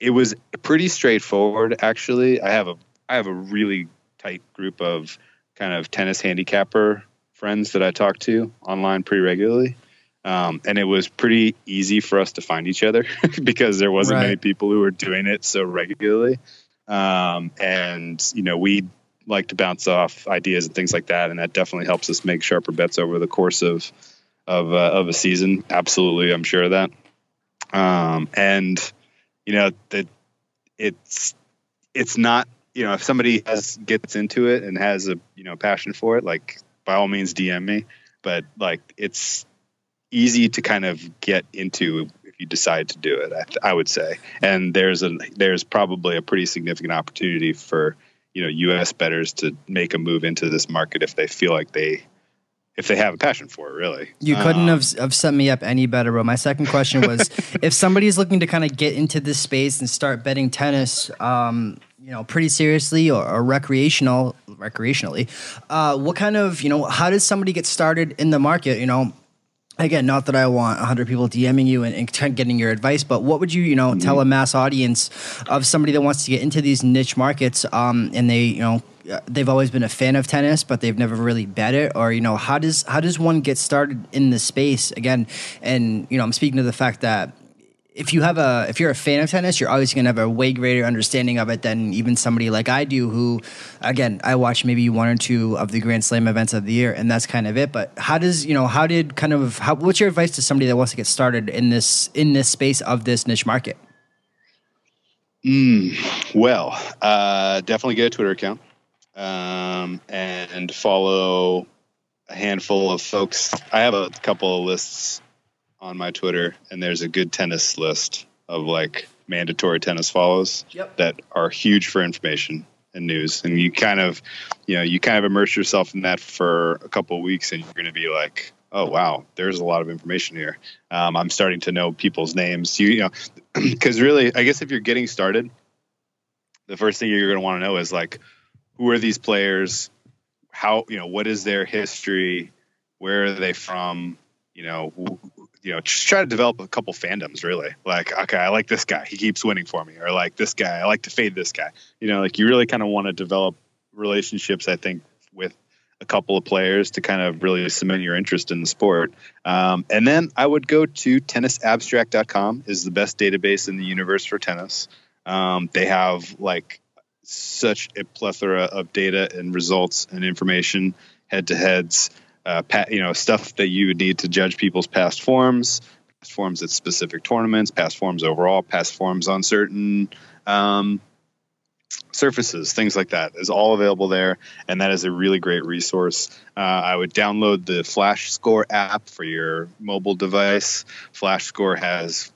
it was pretty straightforward. Actually, I have a I have a really tight group of kind of tennis handicapper friends that I talk to online pretty regularly. Um, and it was pretty easy for us to find each other because there wasn't right. many people who were doing it so regularly. Um, and you know, we like to bounce off ideas and things like that, and that definitely helps us make sharper bets over the course of of uh, of a season. Absolutely, I'm sure of that. Um, and you know that it's it's not you know if somebody has gets into it and has a you know passion for it, like by all means DM me. But like it's easy to kind of get into if you decide to do it. I, I would say, and there's a there's probably a pretty significant opportunity for you know U.S. bettors to make a move into this market if they feel like they if they have a passion for it, really. You couldn't um, have, have set me up any better, bro. My second question was if somebody's looking to kind of get into this space and start betting tennis, um, you know, pretty seriously or, or recreational, recreationally, uh, what kind of, you know, how does somebody get started in the market? You know, again, not that I want 100 people DMing you and, and getting your advice, but what would you, you know, mm-hmm. tell a mass audience of somebody that wants to get into these niche markets um, and they, you know, they've always been a fan of tennis, but they've never really bet it, or you know, how does how does one get started in the space again? And you know, I'm speaking to the fact that if you have a if you're a fan of tennis, you're always going to have a way greater understanding of it than even somebody like I do, who, again, I watch maybe one or two of the Grand Slam events of the year, and that's kind of it. But how does you know how did kind of how, what's your advice to somebody that wants to get started in this in this space of this niche market? Mm, well, uh, definitely get a Twitter account um, and follow a handful of folks. I have a couple of lists on my Twitter, and there's a good tennis list of like mandatory tennis follows yep. that are huge for information and news. And you kind of, you know, you kind of immerse yourself in that for a couple of weeks, and you're going to be like, oh wow, there's a lot of information here. Um, I'm starting to know people's names. You, you know, because really, I guess if you're getting started, the first thing you're going to want to know is like, who are these players? How you know what is their history? Where are they from? You know, you know, just try to develop a couple fandoms. Really, like okay, I like this guy. He keeps winning for me, or like this guy. I like to fade this guy. You know, like you really kind of want to develop relationships. I think with a couple of players to kind of really cement your interest in the sport. Um, and then I would go to tennisabstract.com is the best database in the universe for tennis. Um, they have like such a plethora of data and results and information, head to heads, uh, you know, stuff that you would need to judge people's past forms, past forms at specific tournaments, past forms overall, past forms on certain um, surfaces, things like that is all available there, and that is a really great resource. Uh, I would download the Flash Score app for your mobile device. Flash Score has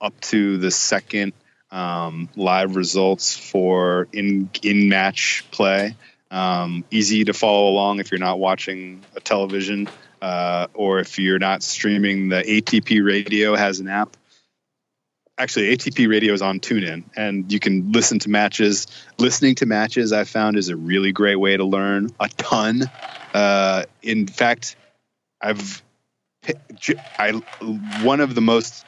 up to the second um, live results for in in match play. Um, easy to follow along if you're not watching a television uh, or if you're not streaming. The ATP Radio has an app actually ATP radio is on TuneIn, and you can listen to matches. Listening to matches, I found is a really great way to learn a ton. Uh, in fact, I've I one of the most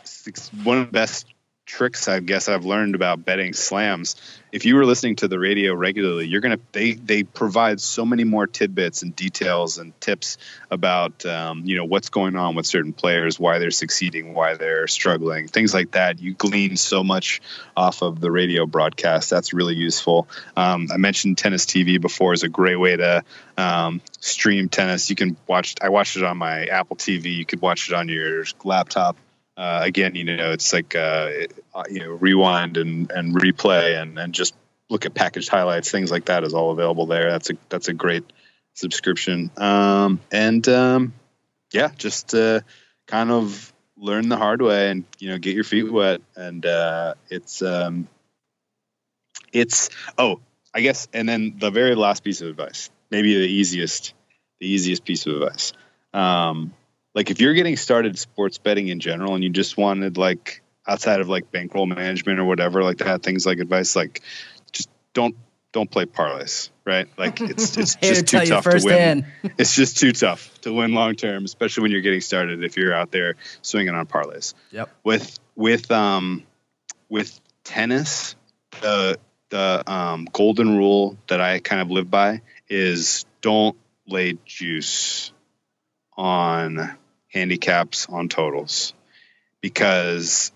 one of the best tricks I guess I've learned about betting slams. If you were listening to the radio regularly, you're gonna they they provide so many more tidbits and details and tips about um, you know what's going on with certain players, why they're succeeding, why they're struggling, things like that. You glean so much off of the radio broadcast. That's really useful. Um, I mentioned tennis TV before is a great way to um, stream tennis. You can watch. I watched it on my Apple TV. You could watch it on your laptop uh, again, you know, it's like uh, uh, you know, rewind and, and replay and, and just look at packaged highlights, things like that is all available there. That's a that's a great subscription. Um, and um, yeah, just uh, kind of learn the hard way and you know get your feet wet. And uh, it's um, it's oh, I guess, and then the very last piece of advice, maybe the easiest, the easiest piece of advice. Um, like if you're getting started sports betting in general and you just wanted like outside of like bankroll management or whatever like that things like advice like just don't don't play parlays right? Like it's it's just too tough to win. it's just too tough to win long term especially when you're getting started if you're out there swinging on parlays. Yep. With with um with tennis the the um, golden rule that I kind of live by is don't lay juice on handicaps on totals because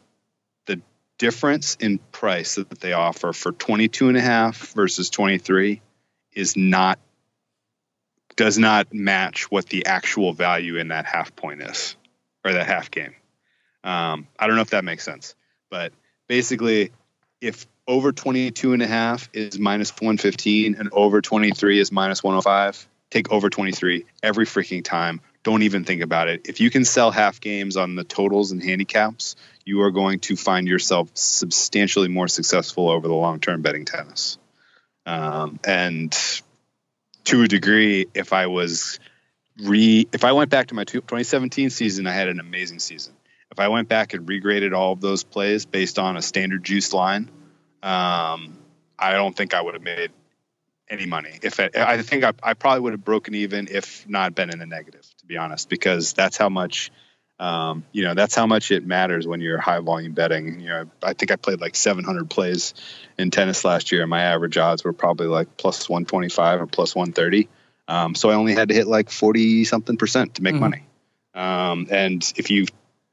the difference in price that they offer for 22 and a half versus 23 is not does not match what the actual value in that half point is or that half game. Um, I don't know if that makes sense, but basically, if over 22 and a half is minus 115 and over 23 is minus 105, take over 23 every freaking time don't even think about it. If you can sell half games on the totals and handicaps, you are going to find yourself substantially more successful over the long term betting tennis. Um, and to a degree, if I was re, if I went back to my 2017 season, I had an amazing season. If I went back and regraded all of those plays based on a standard juice line, um, I don't think I would have made any money. If I, I think I, I, probably would have broken even if not been in the negative, to be honest, because that's how much, um, you know, that's how much it matters when you're high volume betting. You know, I think I played like 700 plays in tennis last year, and my average odds were probably like plus 125 or plus 130. Um, so I only had to hit like 40 something percent to make mm-hmm. money. Um, and if you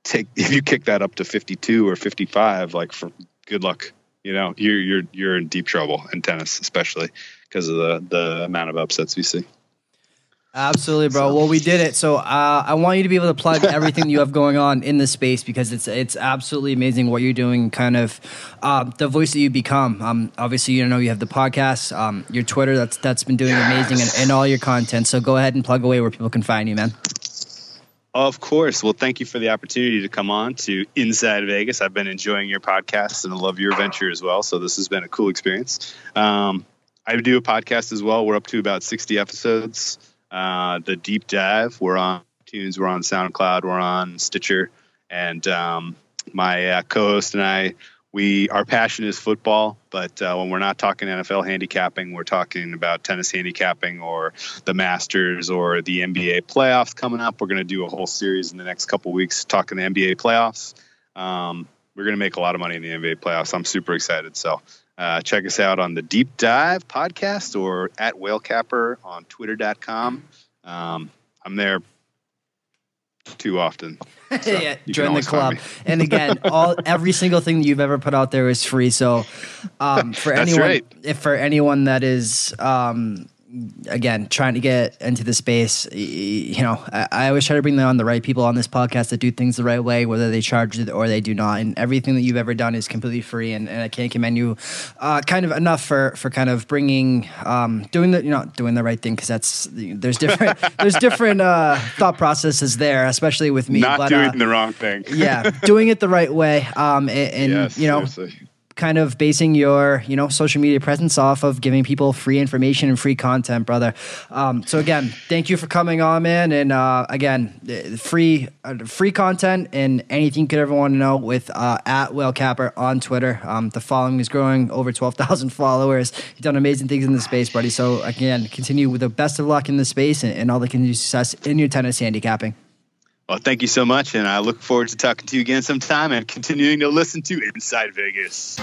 take if you kick that up to 52 or 55, like for good luck you know you're you're you're in deep trouble in tennis especially because of the the amount of upsets we see. Absolutely, bro. So. Well, we did it. So uh, I want you to be able to plug everything you have going on in the space because it's it's absolutely amazing what you're doing. Kind of uh, the voice that you become. Um, obviously, you know you have the podcast, um, your Twitter. That's that's been doing yes. amazing, and, and all your content. So go ahead and plug away where people can find you, man. Of course. Well, thank you for the opportunity to come on to Inside Vegas. I've been enjoying your podcast and I love your venture as well. So this has been a cool experience. Um, I do a podcast as well. We're up to about 60 episodes. Uh, the deep dive, we're on iTunes, we're on SoundCloud, we're on Stitcher, and um, my uh, co-host and I, we our passion is football. But uh, when we're not talking NFL handicapping, we're talking about tennis handicapping or the Masters or the NBA playoffs coming up. We're going to do a whole series in the next couple weeks talking the NBA playoffs. Um, we're going to make a lot of money in the NBA playoffs. I'm super excited. So Uh, check us out on the Deep Dive podcast or at Whalecapper on twitter.com. Um, I'm there too often. So yeah, join the club. and again, all every single thing that you've ever put out there is free. So um, for anyone, right. if for anyone that is um, again trying to get into the space you know I, I, always try to bring on the right people on this podcast that do things the right way whether they charge it or they do not. And everything that you've ever done is completely free. And, and i can't commend you uh, kind of enough for for kind of bringing um, doing the you know doing the right thing because that's there's different there's different uh, thought processes there especially with me not but, doing uh, the wrong thing. yeah doing it the right way um, and, and yes, you know seriously kind of basing your you know social media presence off of giving people free information and free content brother. Um, so again thank you for coming on man. And uh, again free uh, free content and anything you could ever want to know with uh, at whale capper on twitter. Um, the following is growing over 12000 followers. You've done amazing things in the space buddy. So again continue with the best of luck in the space and, and all the continued success in your tennis handicapping well, thank you so much, and I look forward to talking to you again sometime and continuing to listen to Inside Vegas.